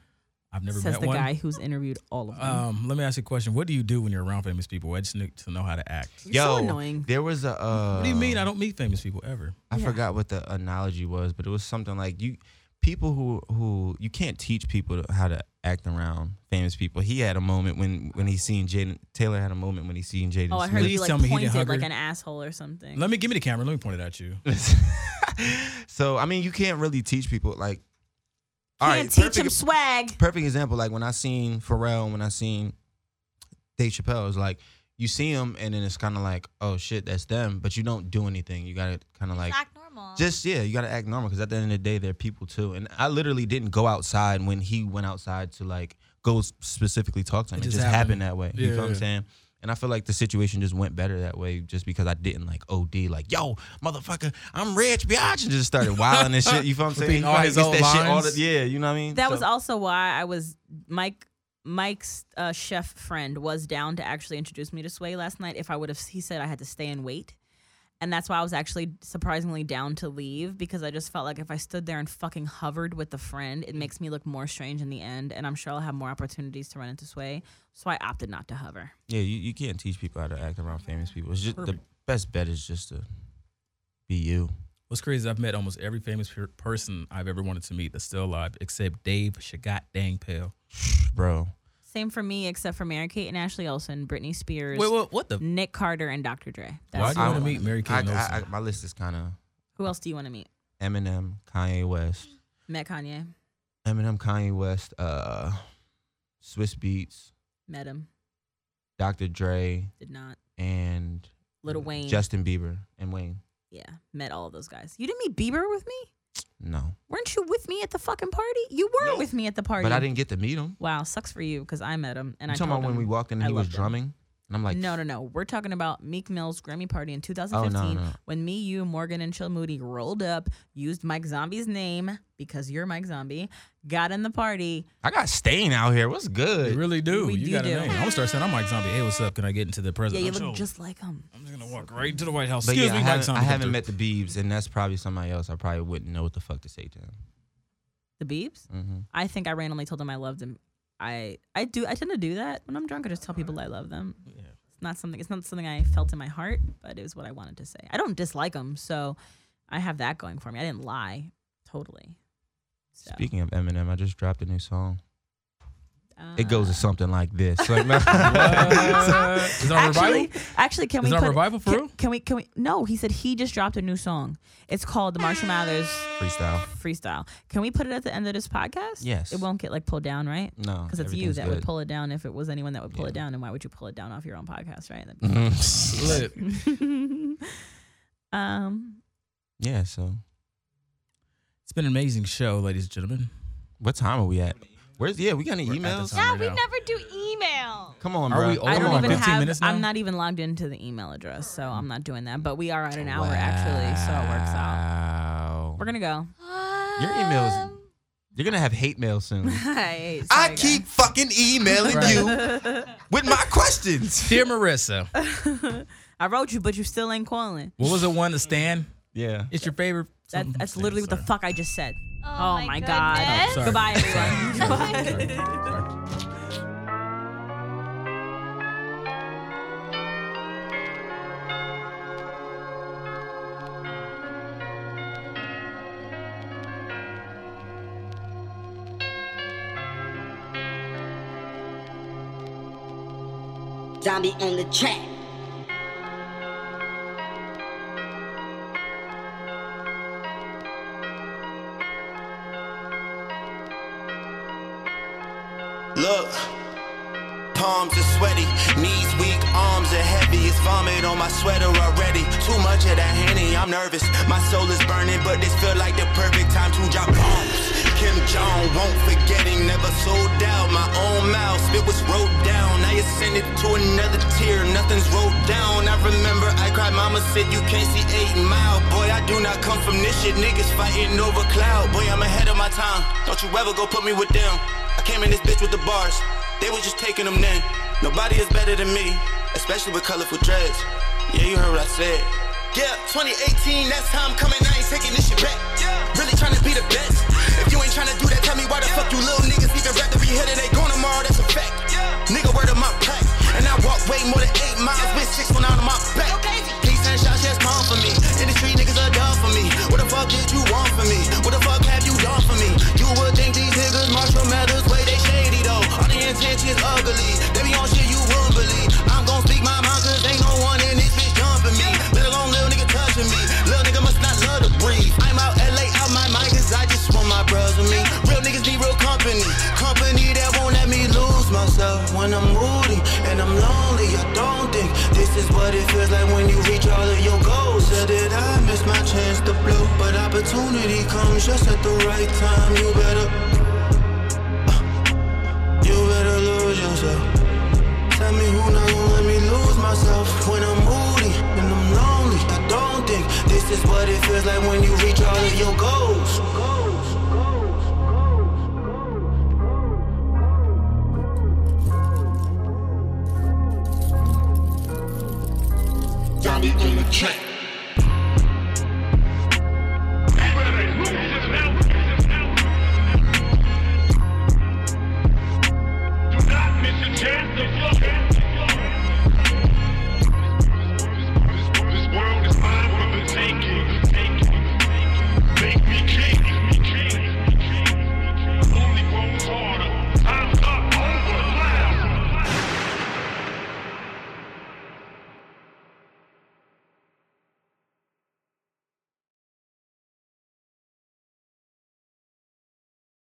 I've never Says met the one. guy who's interviewed all of them. Um, let me ask you a question. What do you do when you're around famous people? I just need to know how to act. You're so annoying. there was a. Uh, What do you mean? I don't meet famous people ever. I Yeah. forgot what the analogy was, but it was something like you people who who you can't teach people how to act around famous people. He had a moment when when he seen Jaden Taylor had a moment when he seen Jaden. Oh, I heard Smith. you Please like tell me he didn't pointed hug like her. an asshole or something. Let me give me the camera. Let me point it at you. so I mean, you can't really teach people like. All Can't right, teach perfect- him swag. perfect example like when i seen pharrell when i seen dave chappelle it's like you see them and then it's kind of like oh shit that's them but you don't do anything you gotta kind of like Just act normal. just yeah you gotta act normal because at the end of the day they're people too and i literally didn't go outside when he went outside to like go specifically talk to him It it, just just happened. happened. that way you Yeah, know what i'm saying And I feel like the situation just went better that way, just because I didn't like OD, like yo, motherfucker, I'm rich, biatch, and just started wilding and shit. You feel what I'm saying? All his gets old that shit all lines. the- yeah, you know what I mean? That So- was also why I was Mike. Mike's uh, chef friend was down to actually introduce me to Swae last night. If I would have, he said I had to stay and wait, and that's why I was actually surprisingly down to leave because I just felt like if I stood there and fucking hovered with the friend, it makes me look more strange in the end, and I'm sure I'll have more opportunities to run into Swae. So I opted not to hover. Yeah, you, you can't teach people how to act around famous people. It's just the best bet is just to be you. What's crazy? is I've met almost every famous per- person I've ever wanted to meet that's still alive, except Dave Shagat Dang Pale. Bro. Same for me, except for Mary Kate and Ashley Olsen, Britney Spears, Wait, what? What the? Nick Carter, and Dr. Dre. Why do you want to who- meet Mary Kate I, Olsen? I, I, my list is kind of Who else do you want to meet? Eminem, Kanye West, Met Kanye, Eminem, Kanye West, uh, Swizz Beatz, met him, Dr. Dre, did not. and Lil Wayne. Justin Bieber, and Wayne. Yeah, met all of those guys. You didn't meet Bieber with me? No, Weren't you with me at the fucking party? You were with me at the party. but I didn't get to meet him. Wow, sucks for you because I met him and You I talking told about when him we walked in and I he was loved him. drumming, and I'm like, no, no, no. We're talking about Meek Mill's Grammy party in 2015 Oh, no. when me, you, Morgan, and Chill Moody rolled up, used Mike Zombie's name because you're Mike Zombie, got in the party. I got Stain out here. What's good? You really do. We you do got a do. name. I'm gonna start saying I'm Mike Zombie. Hey, what's up? Can I get into the Yeah, president? you look just like him. I'm just gonna walk right into the White House. But Excuse yeah, me, I Mike haven't, Zombie. I haven't met the Beebs, and that's probably somebody else. I probably wouldn't know what the fuck to say to him. The Beebs? hmm I think I randomly told him I loved him. I I do I tend to do that when I'm drunk. I just tell people uh-huh. I love them. Yeah. It's not something. It's not something I felt in my heart, but it was what I wanted to say. I don't dislike them, so I have that going for me. I didn't lie, totally. So, Speaking of Eminem, I just dropped a new song. It goes uh, to something like this. Like, no- What? Is Actually, revival? actually, can Is we it put revival for can, real? can we? Can we? No, he said he just dropped a new song. It's called the Marshall Mathers freestyle. Freestyle. Can we put it at the end of this podcast? Yes. It won't get like pulled down, right? No, Because it's you everything's that would pull it down. If it was anyone that would pull it down, and why would you pull it down off your own podcast, right? That'd be Lit. fun. um, Yeah. So, It's been an amazing show, ladies and gentlemen. what time are we at? Where's yeah? We got any We're emails? time. Yeah, right we now. never do email. Come on, Are bro. we I over don't on even 15 have. minutes now? I'm not even logged into the email address, so I'm not doing that. But we are at an hour actually, so it works out. Wow. We're gonna go. Your emails. Um, You're gonna have hate mail soon. Hey, I sorry, keep fucking emailing Right. you with my questions. Dear Marissa. I wrote you, but you still ain't calling. what was the one to stand? Yeah. It's your favorite. That, that's Stan, literally what the sorry. fuck I just said. Oh, Oh, my my god. goodness. Oh, sorry. Goodbye, everyone. Sorry. Sorry. Sorry. Zombie on the track. Look, palms are sweaty, knees weak, arms are heavy. It's vomit on my sweater already. Too much of that henny, I'm nervous. My soul is burning, but this feel like the perfect time to drop bombs. Kim Jong won't forget him, never sold out. My own mouth, spit was wrote down. Send it to another tier, nothing's wrote down. I remember I cried, mama said you can't see eight mile. Boy, I do not come from this shit, niggas fighting over cloud. Boy, I'm ahead of my time. Don't you ever go put me with them. I came in this bitch with the bars. They was just taking them then. Nobody is better than me, especially with colorful dreads. Yeah, you heard what I said. Yeah, 2018, that's how I'm coming. I ain't taking this shit back. Really trying to be the best. If you ain't trying to do that, tell me why the fuck you little niggas even to be here today. Going tomorrow, that's a fact. Yeah. Nigga, word of my pack. And I walk way more than eight miles with six one out of my back. Peace and shots just come for me. In the Industry niggas are done for me. What the fuck did you want for me? What the fuck have you done for me? You would think these niggas All the ugly. They be on shit you wouldn't believe. I'm gon' speak my mind cause ain't no one in this bitch jumping me. Let alone little nigga touching me. Little nigga must not love to breathe. I'm out LA out my mind cause I just want my bros with me. Real niggas need real company. Company that won't let me lose myself when I'm moody and I'm lonely. I don't think this is what it feels like when you reach all of your goals. Said that I missed my chance to blow, but opportunity comes just at the right time. You better, you better lose yourself. Tell me who now? gonna let me lose myself when I'm moody and I'm lonely. I don't think this is what it feels like when you reach all of your goals. Johnny on the track.